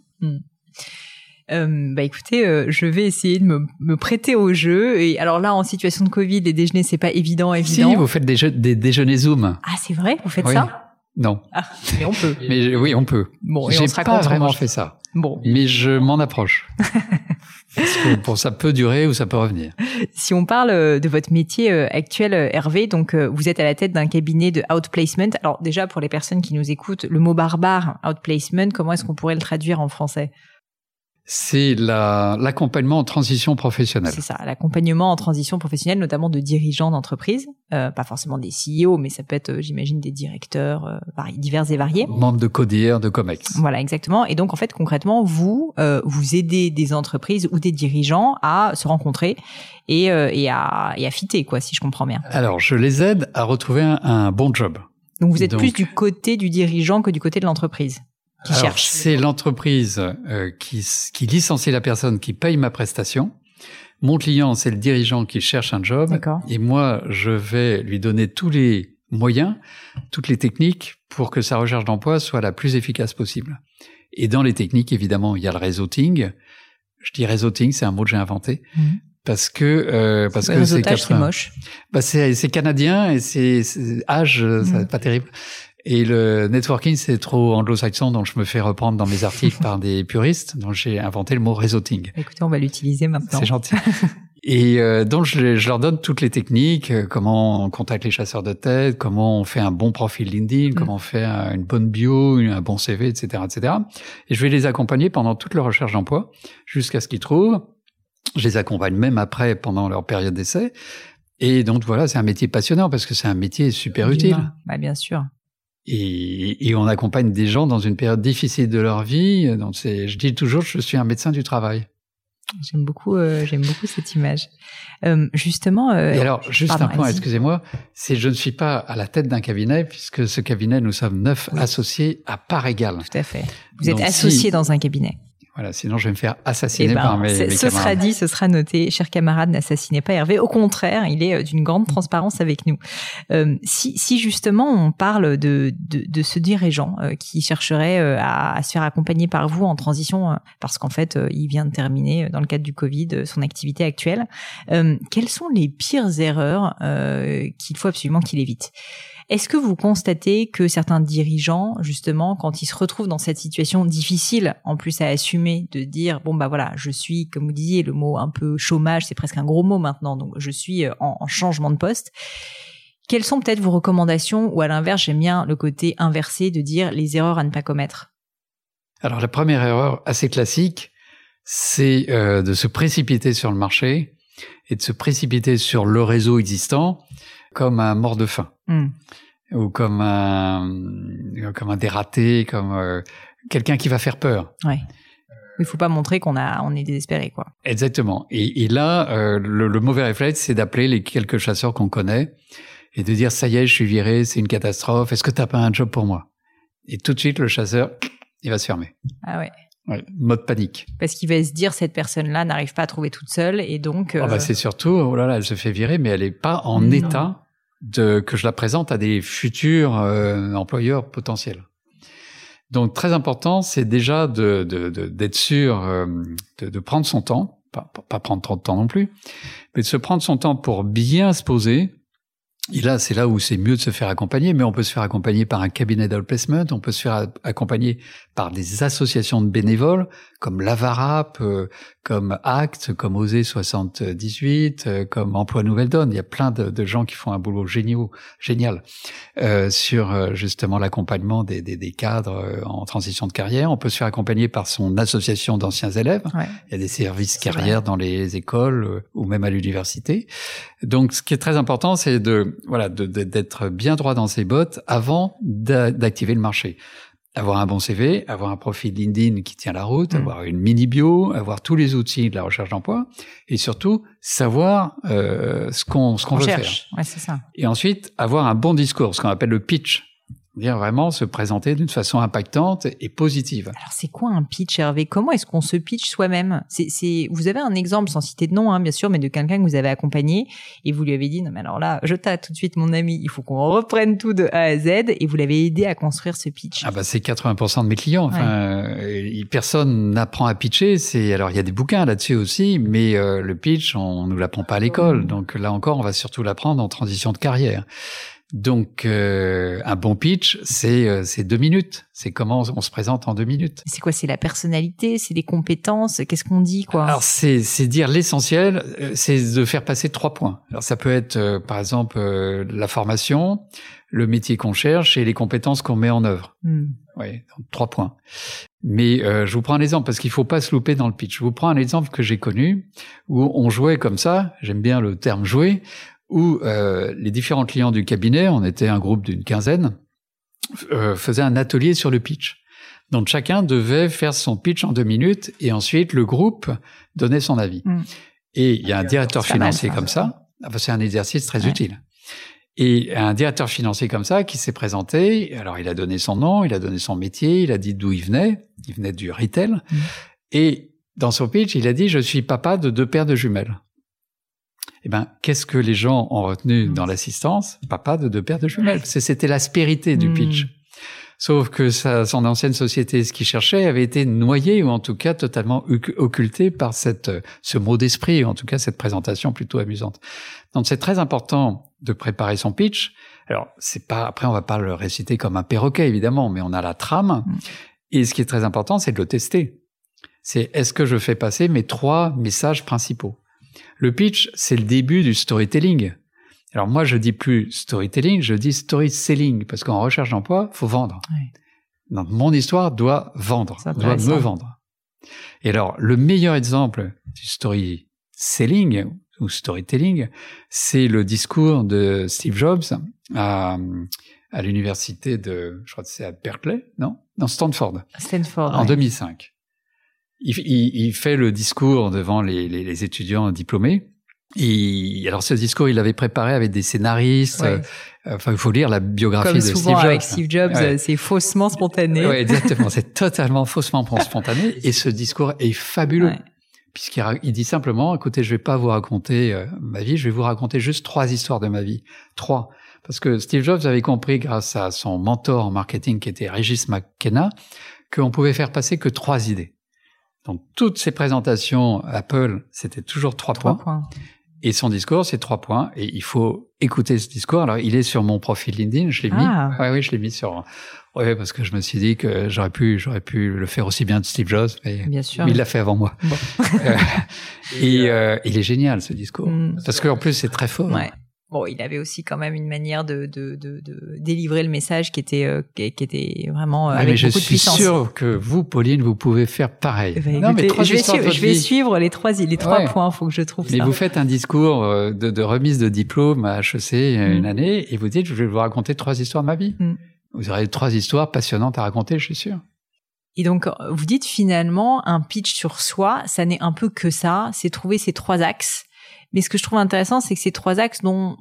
Euh, bah écoutez, euh, je vais essayer de me, me prêter au jeu. Et alors là, en situation de Covid, les déjeuners, c'est pas évident, évident. Si vous faites des, jeux- des déjeuners Zoom, Ah, c'est vrai, vous faites Oui. ça? Non, Ah, mais on peut. mais oui, on peut. Bon, J'ai pas vraiment fait ça. Bon, Mais je m'en approche. Parce que bon, ça peut durer ou ça peut revenir. si on parle euh, de votre métier euh, actuel, euh, Hervé, donc vous êtes à la tête d'un cabinet de outplacement. Alors déjà, pour les personnes qui nous écoutent, le mot barbare, outplacement, comment est-ce qu'on pourrait le traduire en français? C'est la- l'accompagnement en transition professionnelle. C'est ça, l'accompagnement en transition professionnelle, notamment de dirigeants d'entreprise, euh, pas forcément des CEO, mais ça peut être, euh, j'imagine, des directeurs euh, divers et variés. Membre de CODIR, de COMEX. Voilà, exactement. Et donc, en fait, concrètement, vous, euh, vous aidez des entreprises ou des dirigeants à se rencontrer et, euh, et à et à fitter, quoi, si je comprends bien. Alors, je les aide à retrouver un, un bon job. Donc, vous êtes Donc- plus du côté du dirigeant que du côté de l'entreprise qui Alors, cherche. c'est l'entreprise euh, qui, qui licencie la personne qui paye ma prestation. Mon client, c'est le dirigeant qui cherche un job. Et moi, je vais lui donner tous les moyens, toutes les techniques pour que sa recherche d'emploi soit la plus efficace possible. Et dans les techniques, évidemment, il y a le réseauting. Je dis réseauting, c'est un mot que j'ai inventé. Mhm. Parce que euh, parce Le que c'est réseautage, c'est 80 moche. bah c'est c'est canadien et c'est c'est- âge ça Mhm. pas terrible et le networking c'est trop anglo-saxon donc je me fais reprendre dans mes articles par des puristes donc j'ai inventé le mot réseauting Écoutez, on va l'utiliser maintenant. c'est gentil et euh, donc je, je leur donne toutes les techniques euh, comment on contacte les chasseurs de tête comment on fait un bon profil LinkedIn Mhm. comment on fait un- une bonne bio un bon CV etc etc et je vais les accompagner pendant toute leur recherche d'emploi jusqu'à ce qu'ils trouvent je les accompagne même après pendant leur période d'essai et donc voilà, c'est un métier passionnant parce que c'est un métier super utile. Bah, bien sûr. Et, et on accompagne des gens dans une période difficile de leur vie. Donc c'est, je dis toujours, je suis un médecin du travail. J'aime beaucoup, euh, j'aime beaucoup cette image. Euh, justement. euh, Et alors, juste pardon, un point, excusez-moi, c'est je ne suis pas à la tête d'un cabinet puisque ce cabinet, nous sommes neuf Oui. associés à part égale. Tout à fait. Vous êtes associé si- dans un cabinet. Voilà, sinon je vais me faire assassiner Eh ben, par mes, mes ce camarades. sera dit, ce sera noté. Cher camarade, n'assassinez pas Hervé. Au contraire, il est euh, d'une grande transparence avec nous. Euh, si, si justement on parle de, de, de ce dirigeant euh, qui chercherait euh, à, à se faire accompagner par vous en transition, parce qu'en fait, il vient de terminer, dans le cadre du Covid, son activité actuelle, quelles sont les pires erreurs euh, qu'il faut absolument qu'il évite? Est-ce que vous constatez que certains dirigeants, justement, quand ils se retrouvent dans cette situation difficile, en plus à assumer, de dire bon bah voilà, je suis, comme vous disiez, le mot un peu chômage, c'est presque un gros mot maintenant, donc je suis euh, en, en changement de poste. Quelles sont peut-être vos recommandations? Ou à l'inverse, j'aime bien le côté inversé de dire les erreurs à ne pas commettre. Alors la première erreur assez classique, c'est euh, de se précipiter sur le marché et de se précipiter sur le réseau existant comme un mort de faim Hmm. ou comme un comme un dératé, comme euh, quelqu'un qui va faire peur. Ouais. Il faut pas montrer qu'on a, on est désespéré, quoi. Exactement. Et, et là, euh, le, le mauvais réflexe, c'est d'appeler les quelques chasseurs qu'on connaît et de dire ça y est, je suis viré, c'est une catastrophe. Est-ce que t'as pas un job pour moi? Et tout de suite, le chasseur, il va se fermer. Ah ouais. Ouais, mode panique. Parce qu'il va se dire cette personne-là n'arrive pas à trouver toute seule et donc. Ah bah, euh, c'est surtout, oh là là, elle se fait virer, mais elle est pas en Non. état de que je la présente à des futurs euh, employeurs potentiels. Donc très important, c'est déjà de d'être sûr euh, de, de prendre son temps, pas, pas prendre trop de temps non plus, mais de se prendre son temps pour bien se poser. Et là, c'est là où c'est mieux de se faire accompagner, mais on peut se faire accompagner par un cabinet d'outplacement, on peut se faire accompagner par des associations de bénévoles, comme l'Avarap, euh, comme Acte, comme Osée 78, euh, comme Emploi Nouvelle Donne. Il y a plein de, de gens qui font un boulot géniaux, génial euh, sur euh, justement l'accompagnement des, des, des cadres euh, en transition de carrière. On peut se faire accompagner par son association d'anciens élèves. Ouais. Il y a des services C'est carrières dans les écoles ou même à l'université. Donc, ce qui est très important, c'est de voilà de- d'être bien droit dans ses bottes avant d'a- d'activer le marché. Avoir un bon CV, avoir un profil LinkedIn qui tient la route, Mm. avoir une mini bio, avoir tous les outils de la recherche d'emploi, et surtout savoir euh, ce qu'on ce qu'on on veut faire. cherche. Ouais, c'est ça. Et ensuite, avoir un bon discours, ce qu'on appelle le pitch. Dire vraiment se présenter d'une façon impactante et positive. Alors, c'est quoi un pitch, Hervé? Comment est-ce qu'on se pitch soi-même? C'est, Vous avez un exemple, sans citer de nom, hein, bien sûr, mais de quelqu'un que vous avez accompagné et vous lui avez dit, non, mais alors là, je t'ai tout de suite, mon ami, il faut qu'on reprenne tout de A à Z et vous l'avez aidé à construire ce pitch. Ah bah c'est 80% de mes clients. Enfin, euh, personne n'apprend à pitcher. C'est alors il y a des bouquins là-dessus aussi, mais euh, le pitch on nous l'apprend pas à l'école. Donc là encore, on va surtout l'apprendre en transition de carrière. Donc euh, un bon pitch, c'est euh, deux minutes. C'est comment on se présente en deux minutes. C'est quoi C'est la personnalité C'est les compétences Qu'est-ce qu'on dit, quoi? Alors c'est c'est dire l'essentiel, euh, c'est de faire passer trois points. Alors ça peut être euh, par exemple euh, la formation, le métier qu'on cherche et les compétences qu'on met en œuvre. Hmm. Oui, donc trois points. Mais euh, je vous prends un exemple parce qu'il faut pas se louper dans le pitch. Je vous prends un exemple que j'ai connu où on jouait comme ça. J'aime bien le terme jouer. Où euh, les différents clients du cabinet, on était un groupe d'une quinzaine, euh, faisaient un atelier sur le pitch. Donc chacun devait faire son pitch en deux minutes et ensuite le groupe donnait son avis. Mm. Et il y a un directeur mal, financier comme ça. Enfin, c'est un exercice très Ouais. utile. Et un directeur financier comme ça qui s'est présenté, alors il a donné son nom, il a donné son métier, il a dit d'où il venait, il venait du retail, Mm. et dans son pitch, il a dit je suis papa de deux paires de jumelles. Eh ben, qu'est-ce que les gens ont retenu Mm. dans l'assistance? Papa de deux paires de jumelles. C'était l'aspérité du Mm. pitch. Sauf que sa, son ancienne société, ce qu'il cherchait, avait été noyé ou en tout cas totalement oc- occulté par cette, ce mot d'esprit, ou en tout cas cette présentation plutôt amusante. Donc c'est très important de préparer son pitch. Alors c'est pas après on va pas le réciter comme un perroquet évidemment, mais on a la trame. Mm. Et ce qui est très important, c'est de le tester. C'est est-ce que je fais passer mes trois messages principaux? Le pitch, c'est le début du storytelling. Alors moi, je dis plus storytelling, je dis story selling, parce qu'en recherche d'emploi, faut vendre. Donc mon histoire doit vendre, C'est doit me vendre. Et alors, le meilleur exemple du story selling ou storytelling, c'est le discours de Steve Jobs à, à l'université de, je crois que c'est à Berkeley, non? Non, Stanford Stanford. en ouais. 2005. Il, il- il fait le discours devant les, les- les étudiants diplômés Et alors ce discours, il l'avait préparé avec des scénaristes. Ouais. Euh, Enfin, il faut lire la biographie Comme de souvent Steve Jobs. avec Steve Jobs, Ouais. c'est faussement spontané. Ouais, exactement. C'est totalement faussement spontané. Et ce discours est fabuleux. Puisqu'il dit simplement, écoutez, je vais pas vous raconter euh, ma vie, je vais vous raconter juste trois histoires de ma vie. Trois. Parce que Steve Jobs avait compris, grâce à son mentor en marketing qui était Régis McKenna, qu'on pouvait faire passer que trois idées. Donc, toutes ses présentations Apple, c'était toujours trois, Trois points. points. Et son discours, c'est trois points. Et il faut écouter ce discours. Alors, il est sur mon profil LinkedIn. Je l'ai Ah. mis. Ouais, oui, je l'ai mis sur. Ouais, parce que je me suis dit que j'aurais pu, j'aurais pu le faire aussi bien de Steve Jobs, mais, Bien sûr. mais il l'a fait avant moi. Bon. Euh, et euh, il est génial ce discours, Mm. parce qu'en plus c'est très fort. Ouais. Bon, il avait aussi quand même une manière de, de, de, de délivrer le message qui était, euh, qui, qui était vraiment euh, avec mais je beaucoup de suis puissance. sûr que vous, Pauline, vous pouvez faire pareil. Ben, non, mais trois je vais, de suivre, je vais suivre les trois, les trois Ouais. points. Faut que je trouve Mais ça. vous faites un discours euh, de, de remise de diplôme à HEC euh, Mm. une année et vous dites je vais vous raconter trois histoires de ma vie. Mm. Vous aurez trois histoires passionnantes à raconter, je suis sûr. Et donc, vous dites finalement, un pitch sur soi, ça n'est un peu que ça, c'est trouver ces trois axes. Mais ce que je trouve intéressant, c'est que ces trois axes dont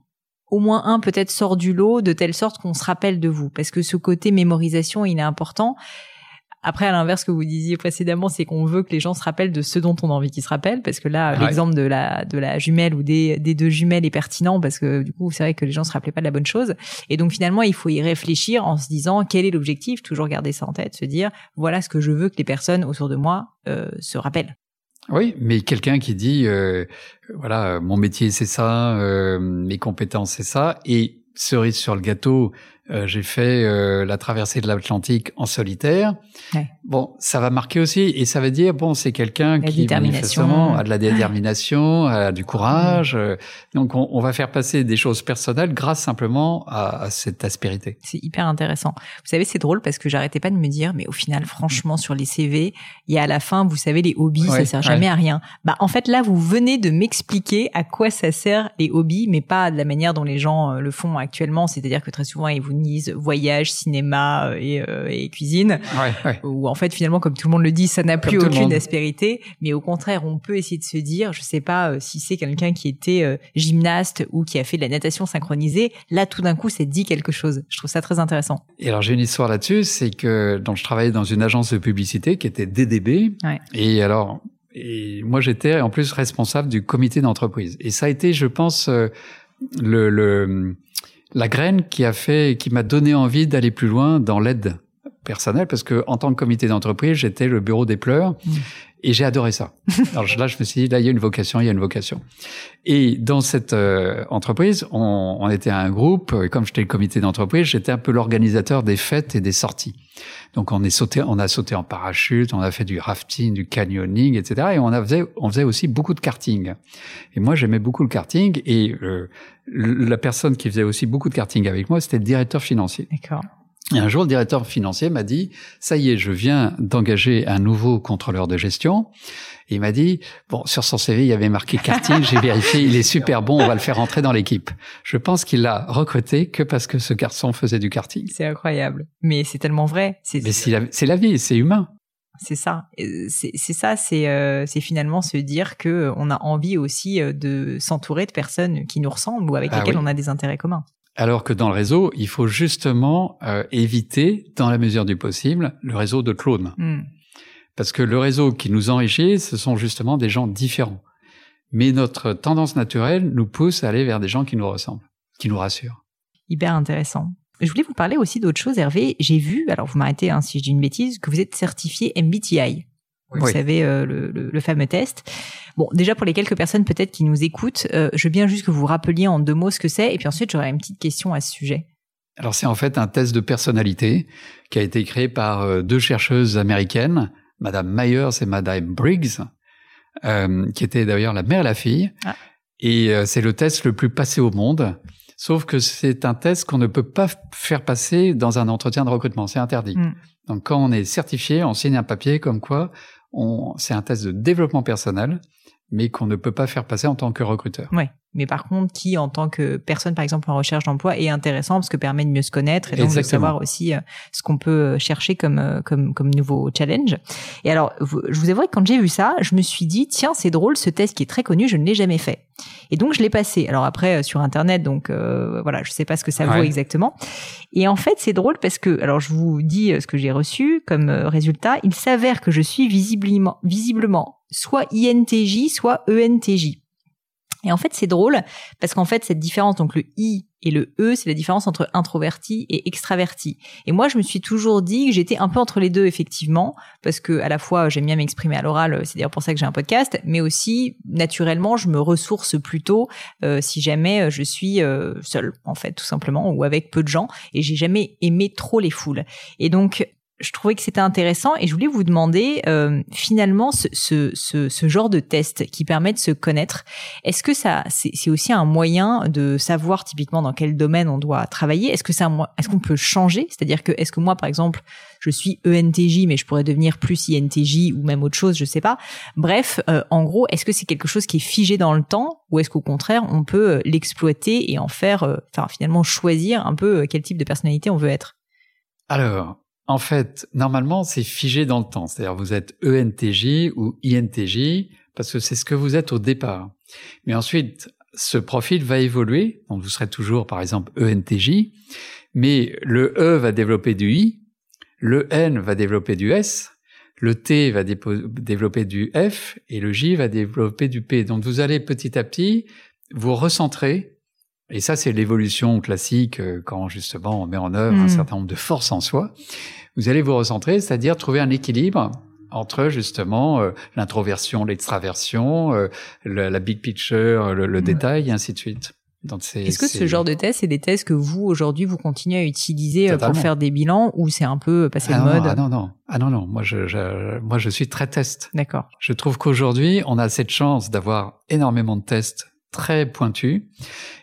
au moins un peut-être sort du lot de telle sorte qu'on se rappelle de vous. Parce que ce côté mémorisation, il est important. Après, à l'inverse, ce que vous disiez précédemment, c'est qu'on veut que les gens se rappellent de ce dont on a envie qu'ils se rappellent. Parce que là, Ouais. l'exemple de la, de la jumelle ou des, des deux jumelles est pertinent parce que du coup, c'est vrai que les gens se rappelaient pas de la bonne chose. Et donc, finalement, il faut y réfléchir en se disant quel est l'objectif, toujours garder ça en tête, se dire voilà ce que je veux que les personnes autour de moi euh, se rappellent. Oui, mais quelqu'un qui dit euh, voilà, euh, mon métier c'est ça, euh, mes compétences c'est ça, et cerise sur le gâteau, euh, j'ai fait euh, la traversée de l'Atlantique en solitaire. Ouais. Bon, ça va marquer aussi, et ça veut dire bon, c'est quelqu'un qui manifestement a de la détermination, a du courage. euh, donc on, on va faire passer des choses personnelles grâce simplement à, à cette aspérité. C'est hyper intéressant. Vous savez, c'est drôle parce que j'arrêtais pas de me dire, mais au final, franchement, sur les CV, il y a à la fin, vous savez, les hobbies, ça Ouais, sert jamais à rien. Bah, en fait, là, vous venez de m'expliquer à quoi ça sert les hobbies, mais pas de la manière dont les gens euh, le font actuellement. C'est-à-dire que très souvent, ils vous voyage, cinéma euh, et, euh, et cuisine. Ouais, ouais. Ou en fait, finalement, comme tout le monde le dit, ça n'a plus aucune aspérité. Mais au contraire, on peut essayer de se dire, je sais pas euh, si c'est quelqu'un qui était euh, gymnaste ou qui a fait de la natation synchronisée. Là, tout d'un coup, ça dit quelque chose. Je trouve ça très intéressant. Et alors j'ai une histoire là-dessus, c'est que donc je travaillais dans une agence de publicité qui était DDB, Ouais. et alors et moi j'étais en plus responsable du comité d'entreprise. Et ça a été, je pense, le, le la graine qui a fait, qui m'a donné envie d'aller plus loin dans l'aide personnelle, parce que en tant que comité d'entreprise, j'étais le bureau des pleurs. Mm. Et j'ai adoré ça. Alors là, je me suis dit, là, il y a une vocation, il y a une vocation. Et dans cette euh, entreprise, on, on était un groupe, et comme j'étais le comité d'entreprise, j'étais un peu l'organisateur des fêtes et des sorties. Donc on est sauté, on a sauté en parachute, on a fait du rafting, du canyoning, etc. Et on a faisait, on faisait aussi beaucoup de karting. Et moi, j'aimais beaucoup le karting. Et euh, la personne qui faisait aussi beaucoup de karting avec moi, c'était le directeur financier. D'accord. Et un jour, le directeur financier m'a dit, ça y est, je viens d'engager un nouveau contrôleur de gestion. Et il m'a dit, bon, sur son CV, il y avait marqué karting, j'ai vérifié, il est super bon, on va le faire entrer dans l'équipe. Je pense qu'il l'a recruté que parce que ce garçon faisait du karting. C'est incroyable. Mais c'est tellement vrai. C'est Mais c'est la, c'est la vie, c'est humain. c'est ça. C'est c'est ça. C'est euh, c'est finalement se dire que euh, on a envie aussi euh, de s'entourer de personnes qui nous ressemblent ou avec Ah lesquelles oui. on a des intérêts communs. Alors que dans le réseau, il faut justement euh, éviter, dans la mesure du possible, le réseau de clones. Hmm. Parce que le réseau qui nous enrichit, ce sont justement des gens différents. Mais notre tendance naturelle nous pousse à aller vers des gens qui nous ressemblent, qui nous rassurent. Hyper intéressant. Je voulais vous parler aussi d'autre chose, Hervé. J'ai vu, alors vous m'arrêtez hein, si je dis une bêtise, que vous êtes certifié MBTI. Vous Oui. savez, euh, le, le- le fameux test. Bon, déjà pour les quelques personnes peut-être qui nous écoutent, euh, je veux bien juste que vous rappeliez en deux mots ce que c'est, et puis ensuite j'aurai une petite question à ce sujet. Alors c'est en fait un test de personnalité qui a été créé par euh, deux chercheuses américaines, Madame Myers et Madame Briggs, euh, qui étaient d'ailleurs la mère et la fille. Ah. Et c'est le test le plus passé au monde. Sauf que c'est un test qu'on ne peut pas faire passer dans un entretien de recrutement. C'est interdit. Mm. Donc quand on est certifié, on signe un papier comme quoi c'est un test de développement personnel, mais qu'on ne peut pas faire passer en tant que recruteur. Mais par contre qui, en tant que personne, par exemple en recherche d'emploi, est intéressant parce que permet de mieux se connaître et donc de savoir aussi euh, ce qu'on peut euh, chercher comme euh, comme comme nouveau challenge. Et alors, je vous avoue que quand j'ai vu ça, je me suis dit tiens, c'est drôle, ce test qui est très connu, je ne l'ai jamais fait. Et donc je l'ai passé. Alors après sur internet, donc voilà, je sais pas ce que ça vaut exactement. Et en fait, c'est drôle parce que alors je vous dis ce que j'ai reçu comme résultat. Il s'avère que je suis visiblement visiblement soit INTJ, soit ENTJ. Et en fait, c'est drôle parce qu'en fait, cette différence, donc le I et le E, c'est la différence entre introverti et extraverti. Et moi, je me suis toujours dit que j'étais un peu entre les deux, effectivement, parce que à la fois, j'aime bien m'exprimer à l'oral, c'est d'ailleurs pour ça que j'ai un podcast, mais aussi, naturellement, je me ressource plutôt euh, si jamais je suis euh, seule, en fait, tout simplement, ou avec peu de gens. Et j'ai jamais aimé trop les foules. Et donc, je trouvais que c'était intéressant et je voulais vous demander euh, finalement ce, ce, ce, genre de test qui permet de se connaître. Est-ce que ça c'est aussi un moyen de savoir typiquement dans quel domaine on doit travailler? Est-ce que c'est est-ce qu'on peut changer? C'est-à-dire que est-ce que moi par exemple je suis ENTJ mais je pourrais devenir plus INTJ ou même autre chose, je sais pas. Bref, euh, en gros, est-ce que c'est quelque chose qui est figé dans le temps ou est-ce qu'au contraire on peut euh, l'exploiter et en faire, enfin finalement choisir un peu quel type de personnalité on veut être? Alors, en fait, normalement, c'est figé dans le temps. C'est-à-dire, vous êtes ENTJ ou INTJ parce que c'est ce que vous êtes au départ. Mais ensuite, ce profil va évoluer. Donc, vous serez toujours, par exemple, ENTJ, mais le E va développer du I, le N va développer du S, le T va développer du F et le J va développer du P. Donc, vous allez petit à petit vous recentrer et ça, c'est l'évolution classique euh, quand justement on met en œuvre un hmm. certain nombre de forces en soi. Vous allez vous recentrer, c'est-à-dire trouver un équilibre entre justement euh, l'introversion, l'extraversion, euh, la big picture, le, hmm. détail, et ainsi de suite. Est-ce que ce genre de tests, c'est des tests que vous aujourd'hui vous continuez à utiliser pour faire des bilans ou c'est un peu passé ah de mode Ah non non ah non non moi je, je moi je suis très test. D'accord. Je trouve qu'aujourd'hui on a cette chance d'avoir énormément de tests très pointus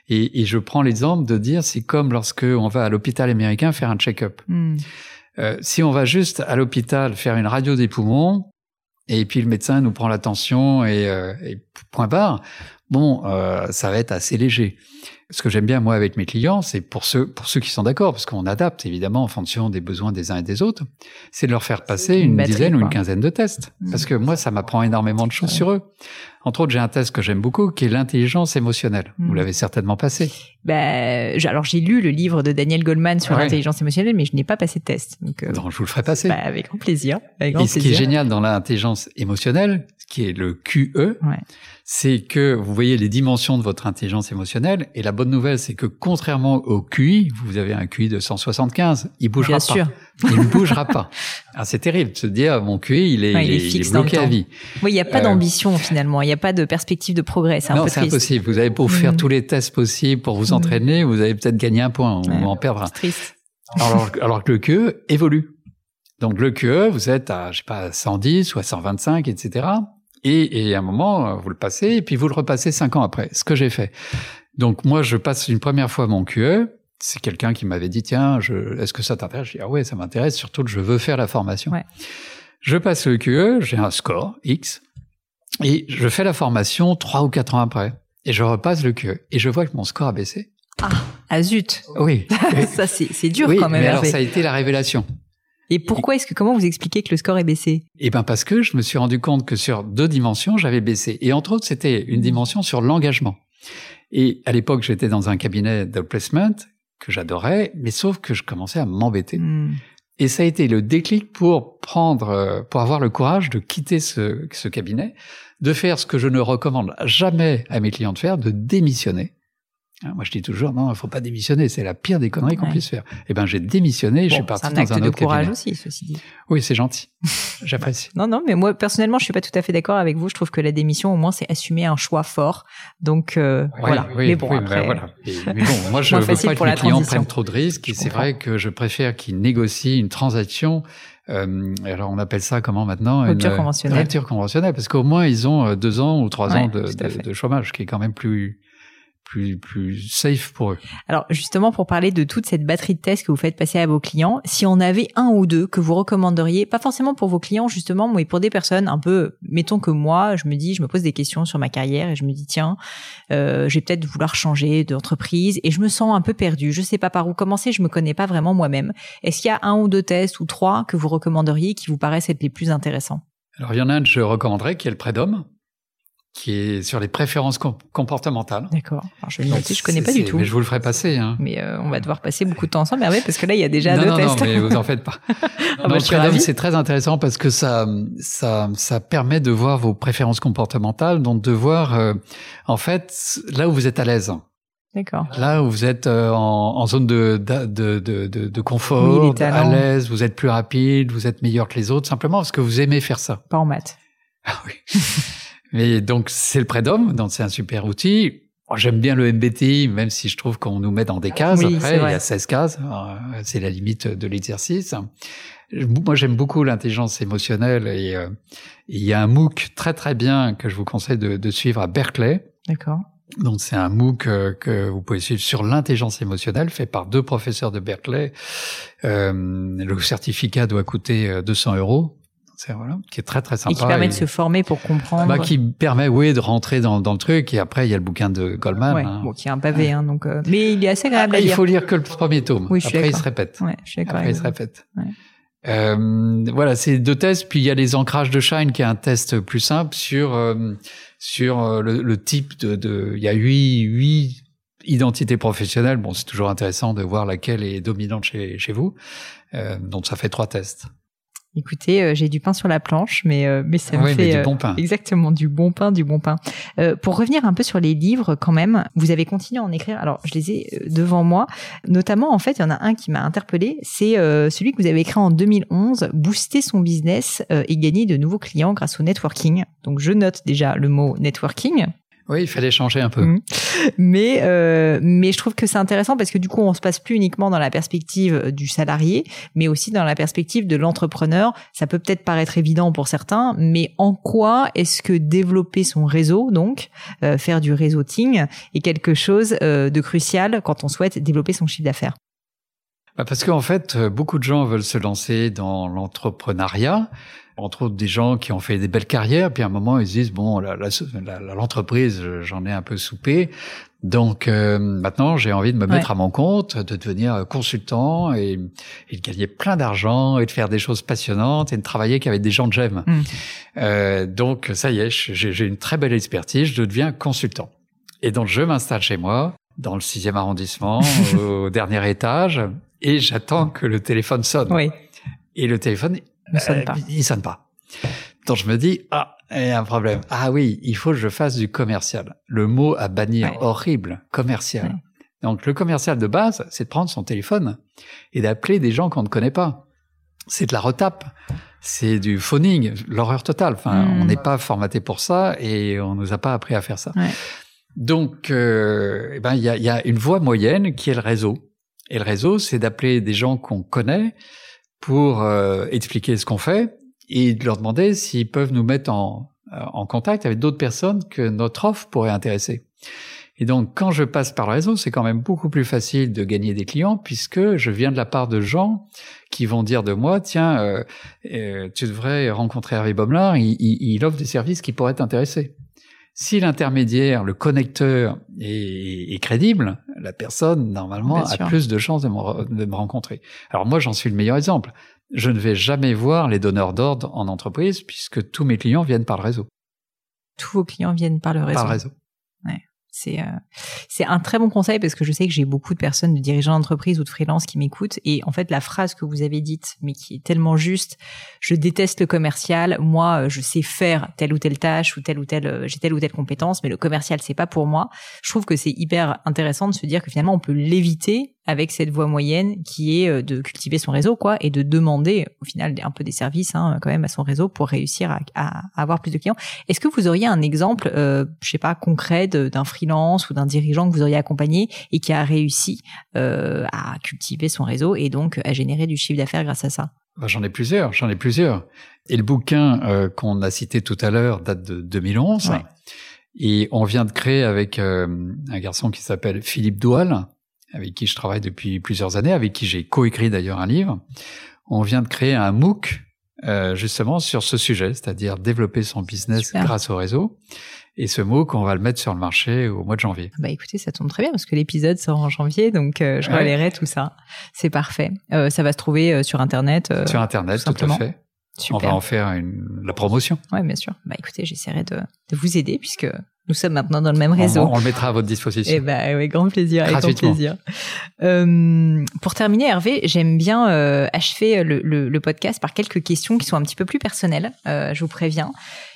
et, et je prends l'exemple de dire, c'est comme lorsque on va à l'hôpital américain faire un check-up. Hmm. Euh, si on va juste à l'hôpital faire une radio des poumons, et puis le médecin nous prend l'attention et, euh, et point barre, bon, euh, ça va être assez léger ce que j'aime bien moi avec mes clients, c'est pour ceux pour ceux qui sont d'accord, parce qu'on adapte évidemment en fonction des besoins des uns et des autres, c'est de leur faire passer une, dizaine ou une quinzaine de tests, mmh. parce que moi ça m'apprend énormément de choses sur eux. Entre autres, j'ai un test que j'aime beaucoup, qui est l'intelligence émotionnelle. Vous mmh. l'avez certainement passé. Ben, alors j'ai lu le livre de Daniel Goldman sur l'intelligence émotionnelle, mais je n'ai pas passé de test. Donc, euh, je vous le ferai passer. Bah, avec grand plaisir. et ce qui est génial dans l'intelligence émotionnelle, qui est le QE, c'est que vous voyez les dimensions de votre intelligence émotionnelle. Et la bonne nouvelle, c'est que contrairement au QI, vous avez un QI de 175, il bougera Bien pas. Sûr. Il ne bougera pas. Ah, c'est terrible de se dire mon QI, il est, il, est, bloqué à vie. Oui, il n'y a pas euh, d'ambition finalement. Il n'y a pas de perspective de progrès. C'est non, c'est impossible. Vous avez beau faire mm. tous les tests possibles pour vous mm. entraîner, vous allez peut-être gagner un point ou en perdre un. C'est triste. Alors, alors que le QE évolue. Donc le QE, vous êtes à, je sais pas, 110 ou à 125, etc. Et, et à un moment, vous le passez, et puis vous le repassez cinq ans après, ce que j'ai fait. Donc moi, je passe une première fois mon QE, c'est quelqu'un qui m'avait dit, tiens, je, est-ce que ça t'intéresse? Je dis, ah ouais, ça m'intéresse, surtout que je veux faire la formation. Ouais. Je passe le QE, j'ai un score, X, et je fais la formation trois ou quatre ans après. Et je repasse le QE, et je vois que mon score a baissé. Ah, ah zut Oui. ça, c'est dur oui, quand même. Mais alors, ça a été la révélation. Et pourquoi est-ce que comment vous expliquez que le score est baissé? Eh ben parce que je me suis rendu compte que sur deux dimensions j'avais baissé et entre autres c'était une mmh. dimension sur l'engagement. Et à l'époque j'étais dans un cabinet de placement que j'adorais, mais sauf que je commençais à m'embêter. Mmh. Et ça a été le déclic pour prendre, euh, pour avoir le courage de quitter ce, ce cabinet, de faire ce que je ne recommande jamais à mes clients de faire, de démissionner moi, je dis toujours, non, il faut pas démissionner, c'est la pire des conneries qu'on puisse faire. Eh ben, j'ai démissionné, je suis parti dans un, acte de courage aussi, ceci dit. Oui, c'est gentil. J'apprécie. non, non, mais moi, personnellement, je suis pas tout à fait d'accord avec vous. Je trouve que la démission, au moins, c'est assumer un choix fort. Donc, euh, voilà. mais bon, après, ben voilà. mais bon, moi, je veux pas que mes clients prennent trop de risques. Et c'est vrai que je préfère qu'ils négocient une transaction euh, alors on appelle ça comment maintenant Rupture conventionnelle. Rupture conventionnelle, parce qu'au moins ils ont euh, deux ans ou trois ans de, de, de, chômage, qui est quand même plus plus plus safe pour eux. Alors justement pour parler de toute cette batterie de tests que vous faites passer à vos clients, si on avait un ou deux que vous recommanderiez, pas forcément pour vos clients justement, mais pour des personnes un peu, mettons que moi, je me dis, je me pose des questions sur ma carrière et je me dis tiens, euh, je vais peut-être vouloir changer d'entreprise et je me sens un peu perdu, je sais pas par où commencer, je me connais pas vraiment moi-même. Est-ce qu'il y a un ou deux tests ou trois que vous recommanderiez qui vous paraissent être les plus intéressants? Alors il y en a un que je recommanderais qui est le Prédom qui est sur les préférences comportementales. D'accord. Je vais le noter, je connais pas du tout. Mais je vous le ferai passer. Hein. Mais euh, on va devoir passer beaucoup de temps ensemble, Hervé, parce que là, il y a déjà deux non, tests. Non, mais vous en faites pas. ah bah, c'est très intéressant parce que ça, ça, ça permet de voir vos préférences comportementales, donc de voir, euh, en fait, là où vous êtes à l'aise. D'accord. Là où vous êtes euh, en, en, zone de, de, de, de, de confort, à l'aise, vous êtes plus rapide, vous êtes meilleur que les autres, simplement parce que vous aimez faire ça. Pas en maths. Ah oui. Mais donc c'est le prédom, donc c'est un super outil. J'aime bien le MBTI, même si je trouve qu'on nous met dans des cases. Après, il y a 16 cases, euh, c'est la limite de l'exercice. Moi, j'aime beaucoup l'intelligence émotionnelle et euh, il y a un MOOC très très bien que je vous conseille de, de suivre à Berkeley. D'accord. Donc c'est un MOOC euh, que vous pouvez suivre sur l'intelligence émotionnelle, fait par deux professeurs de Berkeley. Euh, le certificat doit coûter 200 euros voilà, qui est très très sympa. Et qui permet de se former pour comprendre. Bah, qui permet, oui, de rentrer dans, dans le truc. Et après, il y a le bouquin de Goldman. Ouais, hein. bon, qui est un pavé, hein, donc. Euh, mais il est assez agréable ah, à lire. Il faut lire que le premier tome. Oui, je après, il se répète. Ouais, je suis après, il se répète. Ouais. Euh, voilà, c'est deux tests. Puis il y a les ancrages de Shine, qui est un test plus simple sur euh, sur euh, le, le, type de, de. Il y a huit huit identités professionnelles. Bon, c'est toujours intéressant de voir laquelle est dominante chez chez vous. Euh, donc ça fait trois tests. Écoutez, euh, j'ai du pain sur la planche, mais euh, mais ça me oui, fait mais du euh, bon pain. exactement du bon pain, du bon pain. pour revenir un peu sur les livres, quand même, vous avez continué à en écrire. Alors, je les ai devant moi. Notamment, en fait, il y en a un qui m'a interpellé. C'est celui que vous avez écrit en 2011, booster son business et gagner de nouveaux clients grâce au networking. Donc, je note déjà le mot networking. Oui, il fallait changer un peu. Mmh. Mais euh, mais je trouve que c'est intéressant parce que du coup, on se passe plus uniquement dans la perspective du salarié, mais aussi dans la perspective de l'entrepreneur. Ça peut peut-être paraître évident pour certains, mais en quoi est-ce que développer son réseau, donc euh, faire du réseauting, est quelque chose euh, de crucial quand on souhaite développer son chiffre d'affaires? Parce qu'en fait, beaucoup de gens veulent se lancer dans l'entrepreneuriat entre autres des gens qui ont fait des belles carrières, puis à un moment ils se disent bon, l'entreprise, j'en ai un peu soupé, donc euh, maintenant j'ai envie de me mettre à mon compte, de devenir consultant et, et de gagner plein d'argent et de faire des choses passionnantes et de travailler qu'avec des gens que j'aime. Mm. Euh, donc ça y est, j'ai une très belle expertise, je deviens consultant. Et donc je m'installe chez moi, dans le sixième arrondissement, au dernier étage, et j'attends que le téléphone sonne. Oui. Et le téléphone, ne sonne euh, pas. il sonne pas. Donc je me dis ah il y a un problème. Ah oui, il faut que je fasse du commercial. Le mot à bannir horrible, commercial. Donc le commercial de base, c'est de prendre son téléphone et d'appeler des gens qu'on ne connaît pas. C'est de la retape, c'est du phoning, l'horreur totale. Enfin, hmm. on n'est pas formaté pour ça et on nous a pas appris à faire ça. Ouais. Donc, euh, eh ben il y a, y a une voie moyenne qui est le réseau. Et le réseau, c'est d'appeler des gens qu'on connaît pour euh, expliquer ce qu'on fait et de leur demander s'ils peuvent nous mettre en, euh, en contact avec d'autres personnes que notre offre pourrait intéresser. Et donc, quand je passe par le réseau, c'est quand même beaucoup plus facile de gagner des clients puisque je viens de la part de gens qui vont dire de moi, tiens, euh, euh tu devrais rencontrer Hervé Bomelard, il, il, il, offre des services qui pourraient t'intéresser. Si l'intermédiaire, le connecteur est, est, crédible, la personne, normalement, a plus de chances de me, de me rencontrer. Alors moi, j'en suis le meilleur exemple. Je ne vais jamais voir les donneurs d'ordre en entreprise puisque tous mes clients viennent par le réseau. Tous vos clients viennent par le réseau. Par le réseau. C'est euh, c'est un très bon conseil parce que je sais que j'ai beaucoup de personnes, de dirigeants d'entreprise ou de freelance qui m'écoutent et en fait la phrase que vous avez dite, mais qui est tellement juste, je déteste le commercial, moi je sais faire telle ou telle tâche ou telle ou telle, euh, j'ai telle ou telle compétence, mais le commercial c'est pas pour moi. Je trouve que c'est hyper intéressant de se dire que finalement on peut l'éviter avec cette voie moyenne qui est euh, de cultiver son réseau quoi et de demander au final un peu des services hein, quand même à son réseau pour réussir à, à avoir plus de clients. Est-ce que vous auriez un exemple, euh, je sais pas concret d'un freelance ou d'un dirigeant que vous auriez accompagné et qui a réussi euh, à cultiver son réseau et donc à générer du chiffre d'affaires grâce à ça? Bah, J'en ai plusieurs, j'en ai plusieurs. Et le bouquin euh, qu'on a cité tout à l'heure date de 2011. Et on vient de créer avec euh, un garçon qui s'appelle Philippe Doual, avec qui je travaille depuis plusieurs années, avec qui j'ai coécrit d'ailleurs un livre. On vient de créer un MOOC euh, justement sur ce sujet, c'est-à-dire développer son business grâce au réseau. Et ce MOOC, on va le mettre sur le marché au mois de janvier. Bah écoutez, ça tombe très bien parce que l'épisode sort en janvier, donc euh, je ouais. tout ça. C'est parfait. Euh, ça va se trouver euh, sur Internet. sur Internet, tout, à fait. Super. On va en faire une, la promotion. Ouais, bien sûr. Bah écoutez, j'essaierai de, de vous aider puisque nous sommes maintenant dans le même réseau. On, on le mettra à votre disposition. Eh ben, oui, grand plaisir, avec grand plaisir. Euh, pour terminer, Hervé, j'aime bien euh, achever le, le, le, podcast par quelques questions qui sont un petit peu plus personnelles. Euh, je vous préviens.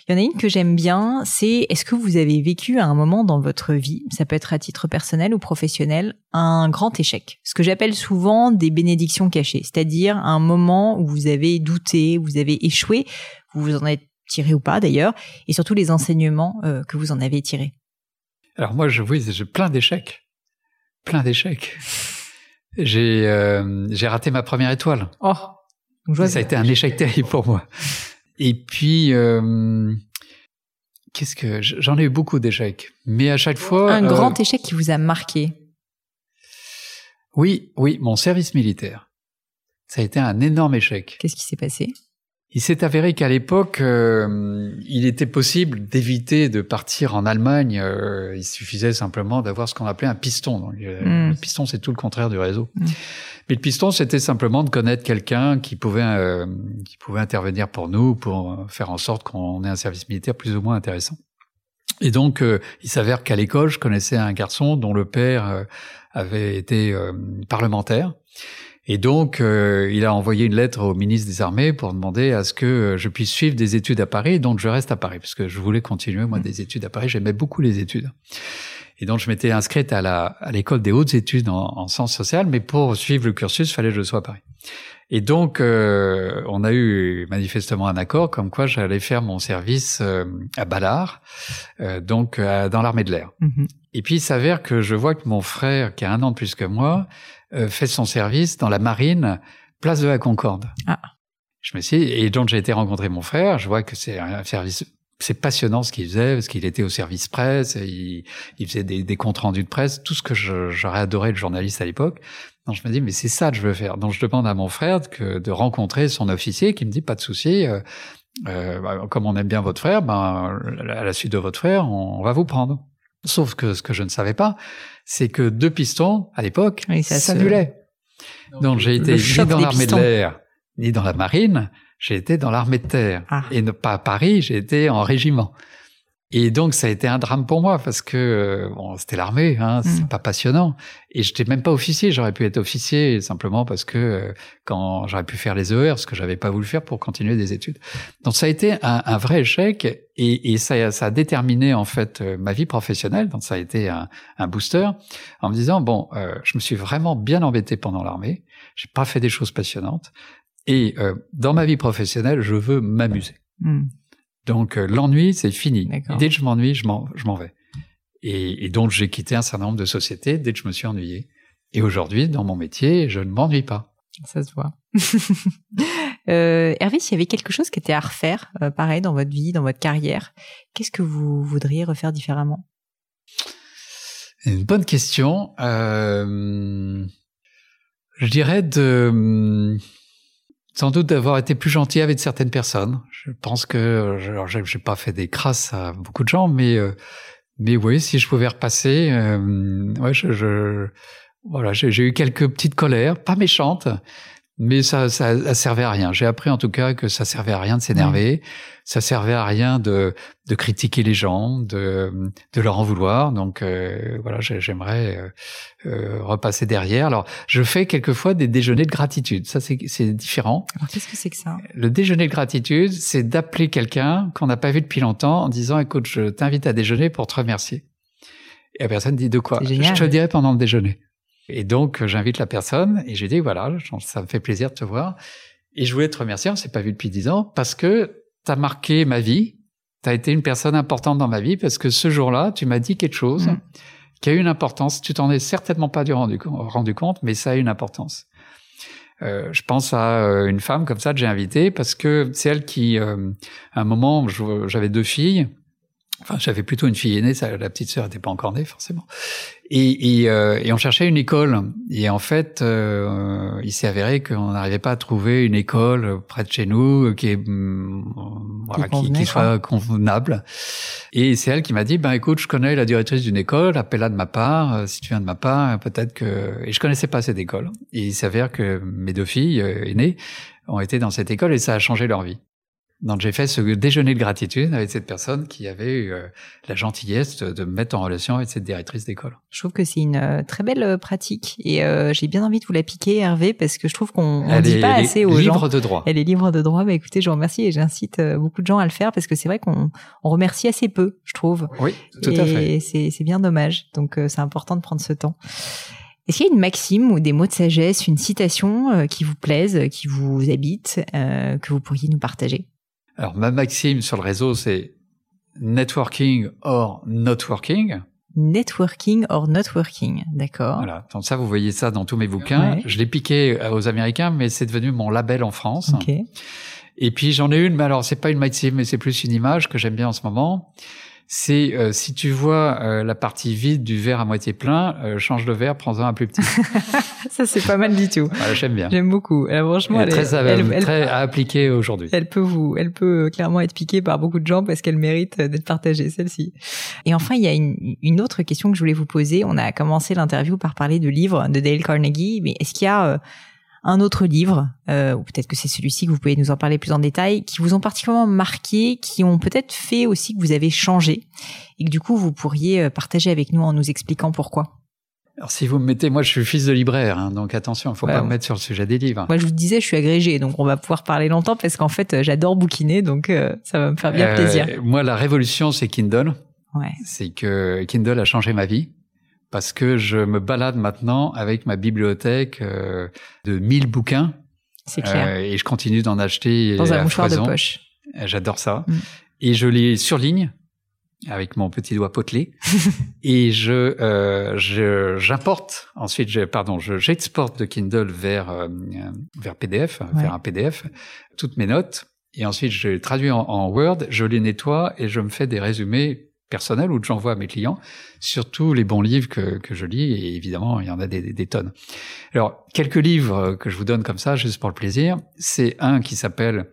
Il y en a une que j'aime bien, c'est est-ce que vous avez vécu à un moment dans votre vie, ça peut être à titre personnel ou professionnel, un grand échec? Ce que j'appelle souvent des bénédictions cachées, c'est-à-dire un moment où vous avez douté, vous avez échoué, vous vous en êtes tiré ou pas d'ailleurs, et surtout les enseignements euh, que vous en avez tirés. Alors moi, je oui, j'ai plein d'échecs, plein d'échecs. J'ai euh, j'ai raté ma première étoile. Oh, ça a été un échec terrible pour moi. Et puis euh, qu'est-ce que j'en ai eu beaucoup d'échecs, mais à chaque fois un grand échec qui vous a marqué. Oui, oui, mon service militaire. Ça a été un énorme échec. Qu'est-ce qui s'est passé? Il s'est avéré qu'à l'époque, euh, il était possible d'éviter de partir en Allemagne. Euh, il suffisait simplement d'avoir ce qu'on appelait un piston. Donc, euh, mm. Le piston, c'est tout le contraire du réseau. Mm. Mais le piston, c'était simplement de connaître quelqu'un qui pouvait qui pouvait intervenir pour nous, pour faire en sorte qu'on ait un service militaire plus ou moins intéressant. Et donc, il s'avère qu'à l'école, je connaissais un garçon dont le père avait été parlementaire. Et donc, euh, il a envoyé une lettre au ministre des Armées pour demander à ce que euh, je puisse suivre des études à Paris. Donc, je reste à Paris parce que je voulais continuer moi mmh. des études à Paris. J'aimais beaucoup les études. Et donc, je m'étais inscrite à la à l'école des hautes études en, en sciences sociales, mais pour suivre le cursus, fallait que je sois à Paris. Et donc, euh, on a eu manifestement un accord comme quoi j'allais faire mon service à Ballard, donc dans l'armée de l'air. Mmh Et puis, il s'avère que je vois que mon frère, qui a un an de plus que moi, euh, fait son service dans la marine, place de la Concorde. Ah. Je me suis et donc j'ai été rencontrer mon frère. Je vois que c'est un service, c'est passionnant ce qu'il faisait parce qu'il était au service presse, il, il faisait des, des, comptes rendus de presse, tout ce que j'aurais adoré le journaliste à l'époque. Donc je me dis mais c'est ça que je veux faire. Donc je demande à mon frère que, de rencontrer son officier qui me dit pas de souci. Euh, euh, bah, comme on aime bien votre frère, ben, à la suite de votre frère, on va vous prendre. Sauf que ce que je ne savais pas, c'est que deux pistons, à l'époque, ça s'annulait. Donc j'ai été ni dans l'armée de l'air, ni dans la marine, j'ai été dans l'armée de terre. Ah. Et pas à Paris, j'ai été en régiment. Et donc ça a été un drame pour moi parce que euh, bon, c'était l'armée, hein, c'est mm. pas passionnant. Et j'étais même pas officier, j'aurais pu être officier simplement parce que euh, quand j'aurais pu faire les ER, ce que j'avais pas voulu faire pour continuer des études. Donc ça a été un, un vrai échec et, et ça, ça, a déterminé en fait euh, ma vie professionnelle. Donc ça a été un, un booster en me disant bon, je me suis vraiment bien embêté pendant l'armée, j'ai pas fait des choses passionnantes et dans ma vie professionnelle, je veux m'amuser. Mm. Donc euh, l'ennui, c'est fini. Dès que je m'ennuie, je m'en, vais. Et, et donc j'ai quitté un certain nombre de sociétés dès que je me suis ennuyé. Et aujourd'hui, dans mon métier, je ne m'ennuie pas. Ça se voit. euh, Hervé, s'il y avait quelque chose qui était à refaire, euh, pareil, dans votre vie, dans votre carrière, qu'est-ce que vous voudriez refaire différemment? Une bonne question. Euh, je dirais de sans doute d'avoir été plus gentil avec certaines personnes. Je pense que, alors j'ai pas fait des crasses à beaucoup de gens, mais euh, mais oui, si je pouvais repasser, euh, ouais, je, je voilà, j'ai eu quelques petites colères, pas méchantes, mais ça, ça, ça servait à rien. J'ai appris en tout cas que ça servait à rien de s'énerver, ça servait à rien de, de critiquer les gens, de, de leur en vouloir. Donc euh, voilà, j'aimerais euh, euh, repasser derrière. Alors, je fais quelquefois des déjeuners de gratitude. Ça, c'est différent. Alors, qu'est-ce que c'est que ça? Le déjeuner de gratitude, c'est d'appeler quelqu'un qu'on n'a pas vu depuis longtemps en disant, écoute, je t'invite à déjeuner pour te remercier. Et la personne dit de quoi? Je te dirai pendant le déjeuner. Et donc, j'invite la personne et je dis, voilà, ça me fait plaisir de te voir. Et je voulais te remercier, on s'est pas vu depuis dix ans, parce que tu as marqué ma vie, tu as été une personne importante dans ma vie, parce que ce jour-là, tu m'as dit quelque chose mm. qui a eu une importance. Tu t'en es certainement pas rendu, rendu compte, mais ça a eu une importance. Euh, je pense à euh, une femme comme ça que j'ai invitée parce que c'est elle qui, euh, à un moment, j'avais deux filles Enfin, j'avais plutôt une fille aînée, ça, la petite sœur n'était pas encore née forcément. Et, et, euh, et, on cherchait une école. Et en fait, euh, il s'est avéré qu'on n'arrivait pas à trouver une école près de chez nous qui, est, mm, voilà, qui, qui, soit convenable. Et c'est elle qui m'a dit, ben écoute, je connais la directrice d'une école, appelle-la de ma part. Euh, si tu viens de ma part, peut-être que... Et je connaissais pas cette école. Et il s'avère que mes deux filles aînées ont été dans cette école et ça a changé leur vie. Donc j'ai fait ce déjeuner de gratitude avec cette personne qui avait eu euh, la gentillesse de, me mettre en relation avec cette directrice d'école. Je trouve que c'est une euh, très belle euh, pratique et j'ai bien envie de vous la piquer Hervé parce que je trouve qu'on ne dit pas assez aux gens. Elle est libre de droit. Elle est libre de droit. Bah écoutez, je vous remercie et j'incite beaucoup de gens à le faire parce que c'est vrai qu'on on remercie assez peu, je trouve. Oui, tout à fait. Et c'est bien dommage. Donc c'est important de prendre ce temps. Est-ce qu'il y a une maxime ou des mots de sagesse, une citation qui vous plaise, qui vous habite, que vous pourriez nous partager? Alors, ma maxime sur le réseau, c'est networking or not working. Networking or not working, d'accord. Voilà, donc ça, vous voyez ça dans tous mes bouquins. Je l'ai piqué aux Américains, mais c'est devenu mon label en France. Okay. Et puis j'en ai une, mais alors c'est pas une maxime, mais c'est plus une image que j'aime bien en ce moment c'est euh, si tu vois euh, la partie vide du verre à moitié plein, euh, change de verre, prends-en un plus petit. ça c'est pas mal du tout. j'aime bien. J'aime beaucoup. franchement, elle, est très, à, très à appliquer aujourd'hui. Elle peut vous, elle peut clairement être piquée par beaucoup de gens parce qu'elle mérite d'être partagée celle-ci. Et enfin, il y a une, une, autre question que je voulais vous poser. On a commencé l'interview par parler de livres de Dale Carnegie, mais est-ce qu'il y a un autre livre, euh, ou peut-être que c'est celui-ci que vous pouvez nous en parler plus en détail, qui vous ont particulièrement marqué, qui ont peut-être fait aussi que vous avez changé, et que du coup vous pourriez euh, partager avec nous en nous expliquant pourquoi. Alors si vous me mettez, moi je suis fils de libraire, hein, donc attention, il faut pas me mettre sur le sujet des livres. Moi je vous disais, je suis agrégé, donc on va pouvoir parler longtemps parce qu'en fait j'adore bouquiner, donc euh, ça va me faire bien plaisir. Moi la révolution c'est Kindle. Ouais. C'est que Kindle a changé ma vie parce que je me balade maintenant avec ma bibliothèque euh, de 1000 bouquins. C'est clair. Euh, et je continue d'en acheter dans un mouchoir de poche. Euh, j'adore ça. Mm. Et je les surligne avec mon petit doigt potelé et je je j'importe ensuite je pardon je j'exporte de Kindle vers vers PDF vers un PDF toutes mes notes et ensuite je traduis en, en Word je les nettoie et je me fais des résumés personnel ou que j'envoie à mes clients, surtout les bons livres que, que je lis, et évidemment, il y en a des, des, tonnes. Alors, quelques livres que je vous donne comme ça, juste pour le plaisir, c'est un qui s'appelle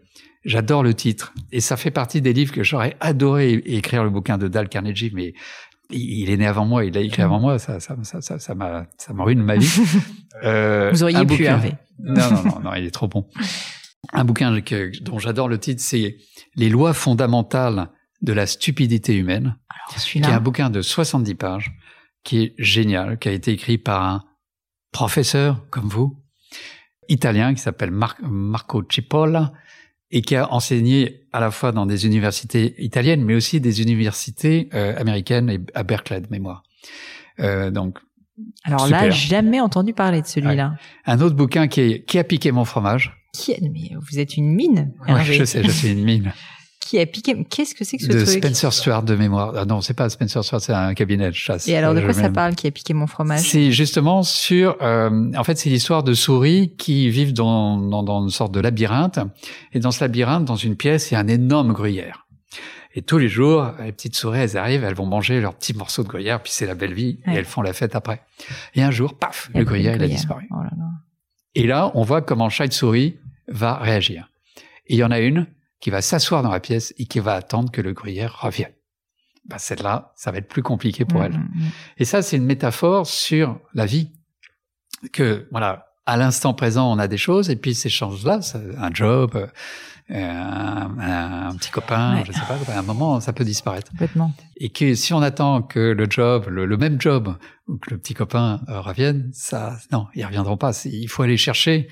J'adore le titre, et ça fait partie des livres que j'aurais adoré écrire le bouquin de Dal Carnegie, mais il est né avant moi, il a écrit avant moi, ça, ça, ça, ça, ça m'a, ça ruine ma vie. Euh, vous auriez pu, Hervé. Non, non, non, non, il est trop bon. Un bouquin que, dont j'adore le titre, c'est Les lois fondamentales de la stupidité humaine, qui est un bouquin de 70 pages, qui est génial, qui a été écrit par un professeur comme vous, italien, qui s'appelle Marco Cipolla, et qui a enseigné à la fois dans des universités italiennes, mais aussi des universités euh, américaines et à Berkeley de mémoire. Euh, donc, alors là, jamais entendu parler de celui-là. Un autre bouquin qui, est, qui a piqué mon fromage? Qui mais vous êtes une mine. Oui, je sais, je suis une mine. qui a piqué. Qu'est-ce que c'est que ce de truc Spencer Stuart de mémoire. Ah non, c'est pas Spencer Stuart, c'est un cabinet de chasse. Et alors de quoi ça parle qui a piqué mon fromage C'est justement sur. Euh, en fait, c'est l'histoire de souris qui vivent dans, dans, dans une sorte de labyrinthe. Et dans ce labyrinthe, dans une pièce, il y a un énorme gruyère. Et tous les jours, les petites souris, elles arrivent, elles vont manger leurs petits morceaux de gruyère, puis c'est la belle vie, et elles font la fête après. Et un jour, paf, le gruyère, il a disparu. Oh là là. Et là, on voit comment chaque souris va réagir. Et il y en a une qui va s'asseoir dans la pièce et qui va attendre que le gruyère revienne. Ben, celle-là, ça va être plus compliqué pour mmh, elle. Mmh, mmh. Et ça, c'est une métaphore sur la vie. Que, voilà, à l'instant présent, on a des choses, et puis ces choses-là, un job, euh, un, un, petit copain, je sais pas, à un moment, ça peut disparaître. Complètement. Et que si on attend que le job, le, même job, ou que le petit copain euh, revienne, ça, non, ils reviendront pas. Il faut aller chercher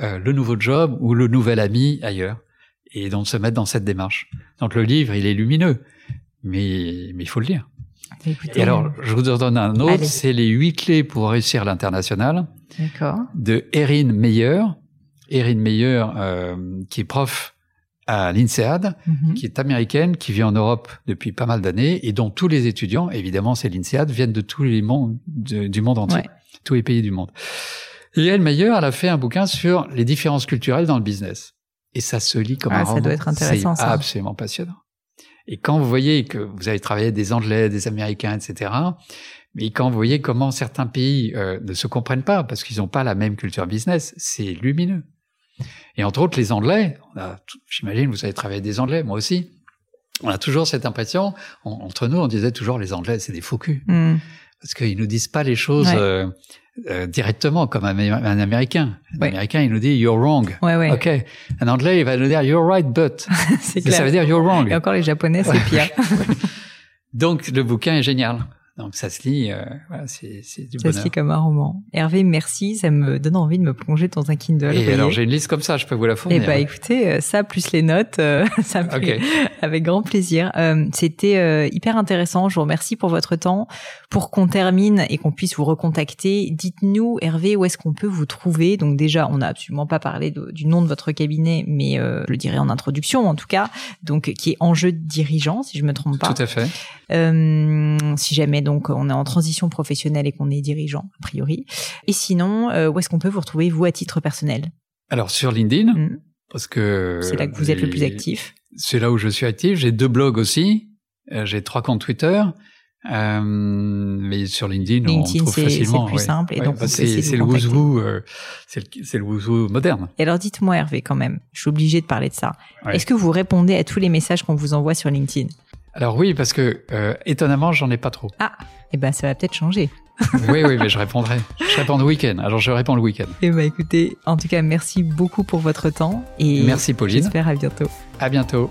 euh, le nouveau job ou le nouvel ami ailleurs et donc se mettre dans cette démarche. Donc le livre, il est lumineux, mais mais il faut le lire. et alors, je vous en donne un autre, c'est les huit clés pour réussir l'international. De Erin Meyer. Erin Meyer, euh, qui est prof à l'INSEAD, mhm. qui est américaine, qui vit en Europe depuis pas mal d'années, et dont tous les étudiants, évidemment c'est l'INSEAD, viennent de tous les mondes, du monde entier, tous les pays du monde. Et elle, Meyer, elle a fait un bouquin sur les différences culturelles dans le business et ça se lit comme ah, un ça doit être intéressant. C'est absolument passionnant. Et quand vous voyez que vous avez travaillé des Anglais, des Américains, etc., mais quand vous voyez comment certains pays euh, ne se comprennent pas parce qu'ils n'ont pas la même culture business, c'est lumineux. Et entre autres, les Anglais, j'imagine vous avez travaillé des Anglais, moi aussi. On a toujours cette impression, entre nous, on disait toujours les Anglais, c'est des faux culs. Hmm. Parce qu'ils nous disent pas les choses euh, euh, directement comme un, Américain. Un Américain, il nous dit you're wrong. Ouais, Ok. Un Anglais, il va nous dire you're right, but. Ça veut dire you're wrong. Et encore les Japonais, c'est pire. Donc le bouquin est génial. Donc ça se lit, euh, voilà, c'est, c'est du ça se lit comme un roman. Hervé, merci, ça me donne envie de me plonger dans un Kindle. Et alors j'ai une liste comme ça, je peux vous la fournir. Eh bah écoutez, euh, ça plus les notes, euh, ça me fait avec grand plaisir. Euh, c'était hyper intéressant. Je vous remercie pour votre temps. Pour qu'on termine et qu'on puisse vous recontacter, dites-nous Hervé où est-ce qu'on peut vous trouver? Donc déjà, on n'a absolument pas parlé du nom de votre cabinet, mais je le dirai en introduction en tout cas. Donc qui est Enjeu de dirigeant, si je me trompe pas. Tout à fait. si jamais donc on est en transition professionnelle et qu'on est dirigeant a priori. Et sinon, euh, où est-ce qu'on peut vous retrouver vous à titre personnel? Alors sur LinkedIn, mmh. parce que c'est là que vous êtes le plus actif. C'est là où je suis actif. J'ai deux blogs aussi. Euh, j'ai trois comptes Twitter. Euh, mais sur LinkedIn, on trouve facilement. C'est plus simple. Et donc, bah, c'est le wouzou, euh, c'est le wouzou moderne. Et alors, dites-moi, Hervé, quand même, je suis obligé de parler de ça. Est-ce que vous répondez à tous les messages qu'on vous envoie sur LinkedIn? Alors oui, parce que euh, étonnamment, j'en ai pas trop. Ah, et eh ben ça va peut-être changer. oui, oui, mais je répondrai. Je réponds le week-end. Alors je réponds le week-end. Et eh ben écoutez, en tout cas, merci beaucoup pour votre temps et merci Pauline. J'espère à bientôt. À bientôt.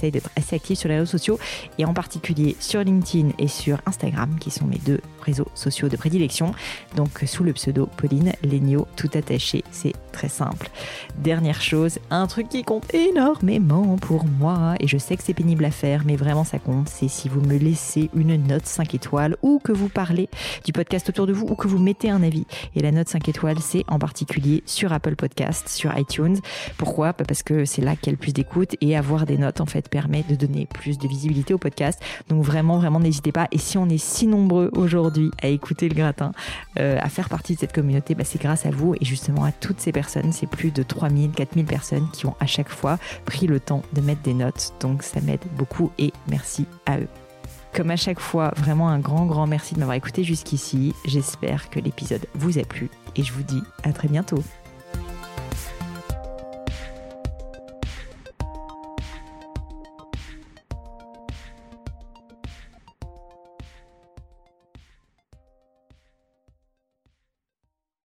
D'être assez actif sur les réseaux sociaux et en particulier sur LinkedIn et sur Instagram qui sont mes deux réseaux sociaux de prédilection. Donc sous le pseudo Pauline Legno, tout attaché, c'est très simple. Dernière chose, un truc qui compte énormément pour moi et je sais que c'est pénible à faire mais vraiment ça compte, c'est si vous me laissez une note 5 étoiles ou que vous parlez du podcast autour de vous ou que vous mettez un avis. Et la note 5 étoiles, c'est en particulier sur Apple Podcast, sur iTunes. Pourquoi? Parce que c'est là qu'il y a le plus d'écoute et avoir des notes en fait permet de donner plus de visibilité au podcast. Donc vraiment, vraiment, n'hésitez pas. Et si on est si nombreux à écouter le gratin, euh, à faire partie de cette communauté, bah, c'est grâce à vous et justement à toutes ces personnes. C'est plus de 3000, 4000 personnes qui ont à chaque fois pris le temps de mettre des notes. Donc ça m'aide beaucoup et merci à eux. Comme à chaque fois, vraiment un grand, grand merci de m'avoir écouté jusqu'ici. J'espère que l'épisode vous a plu et je vous dis à très bientôt.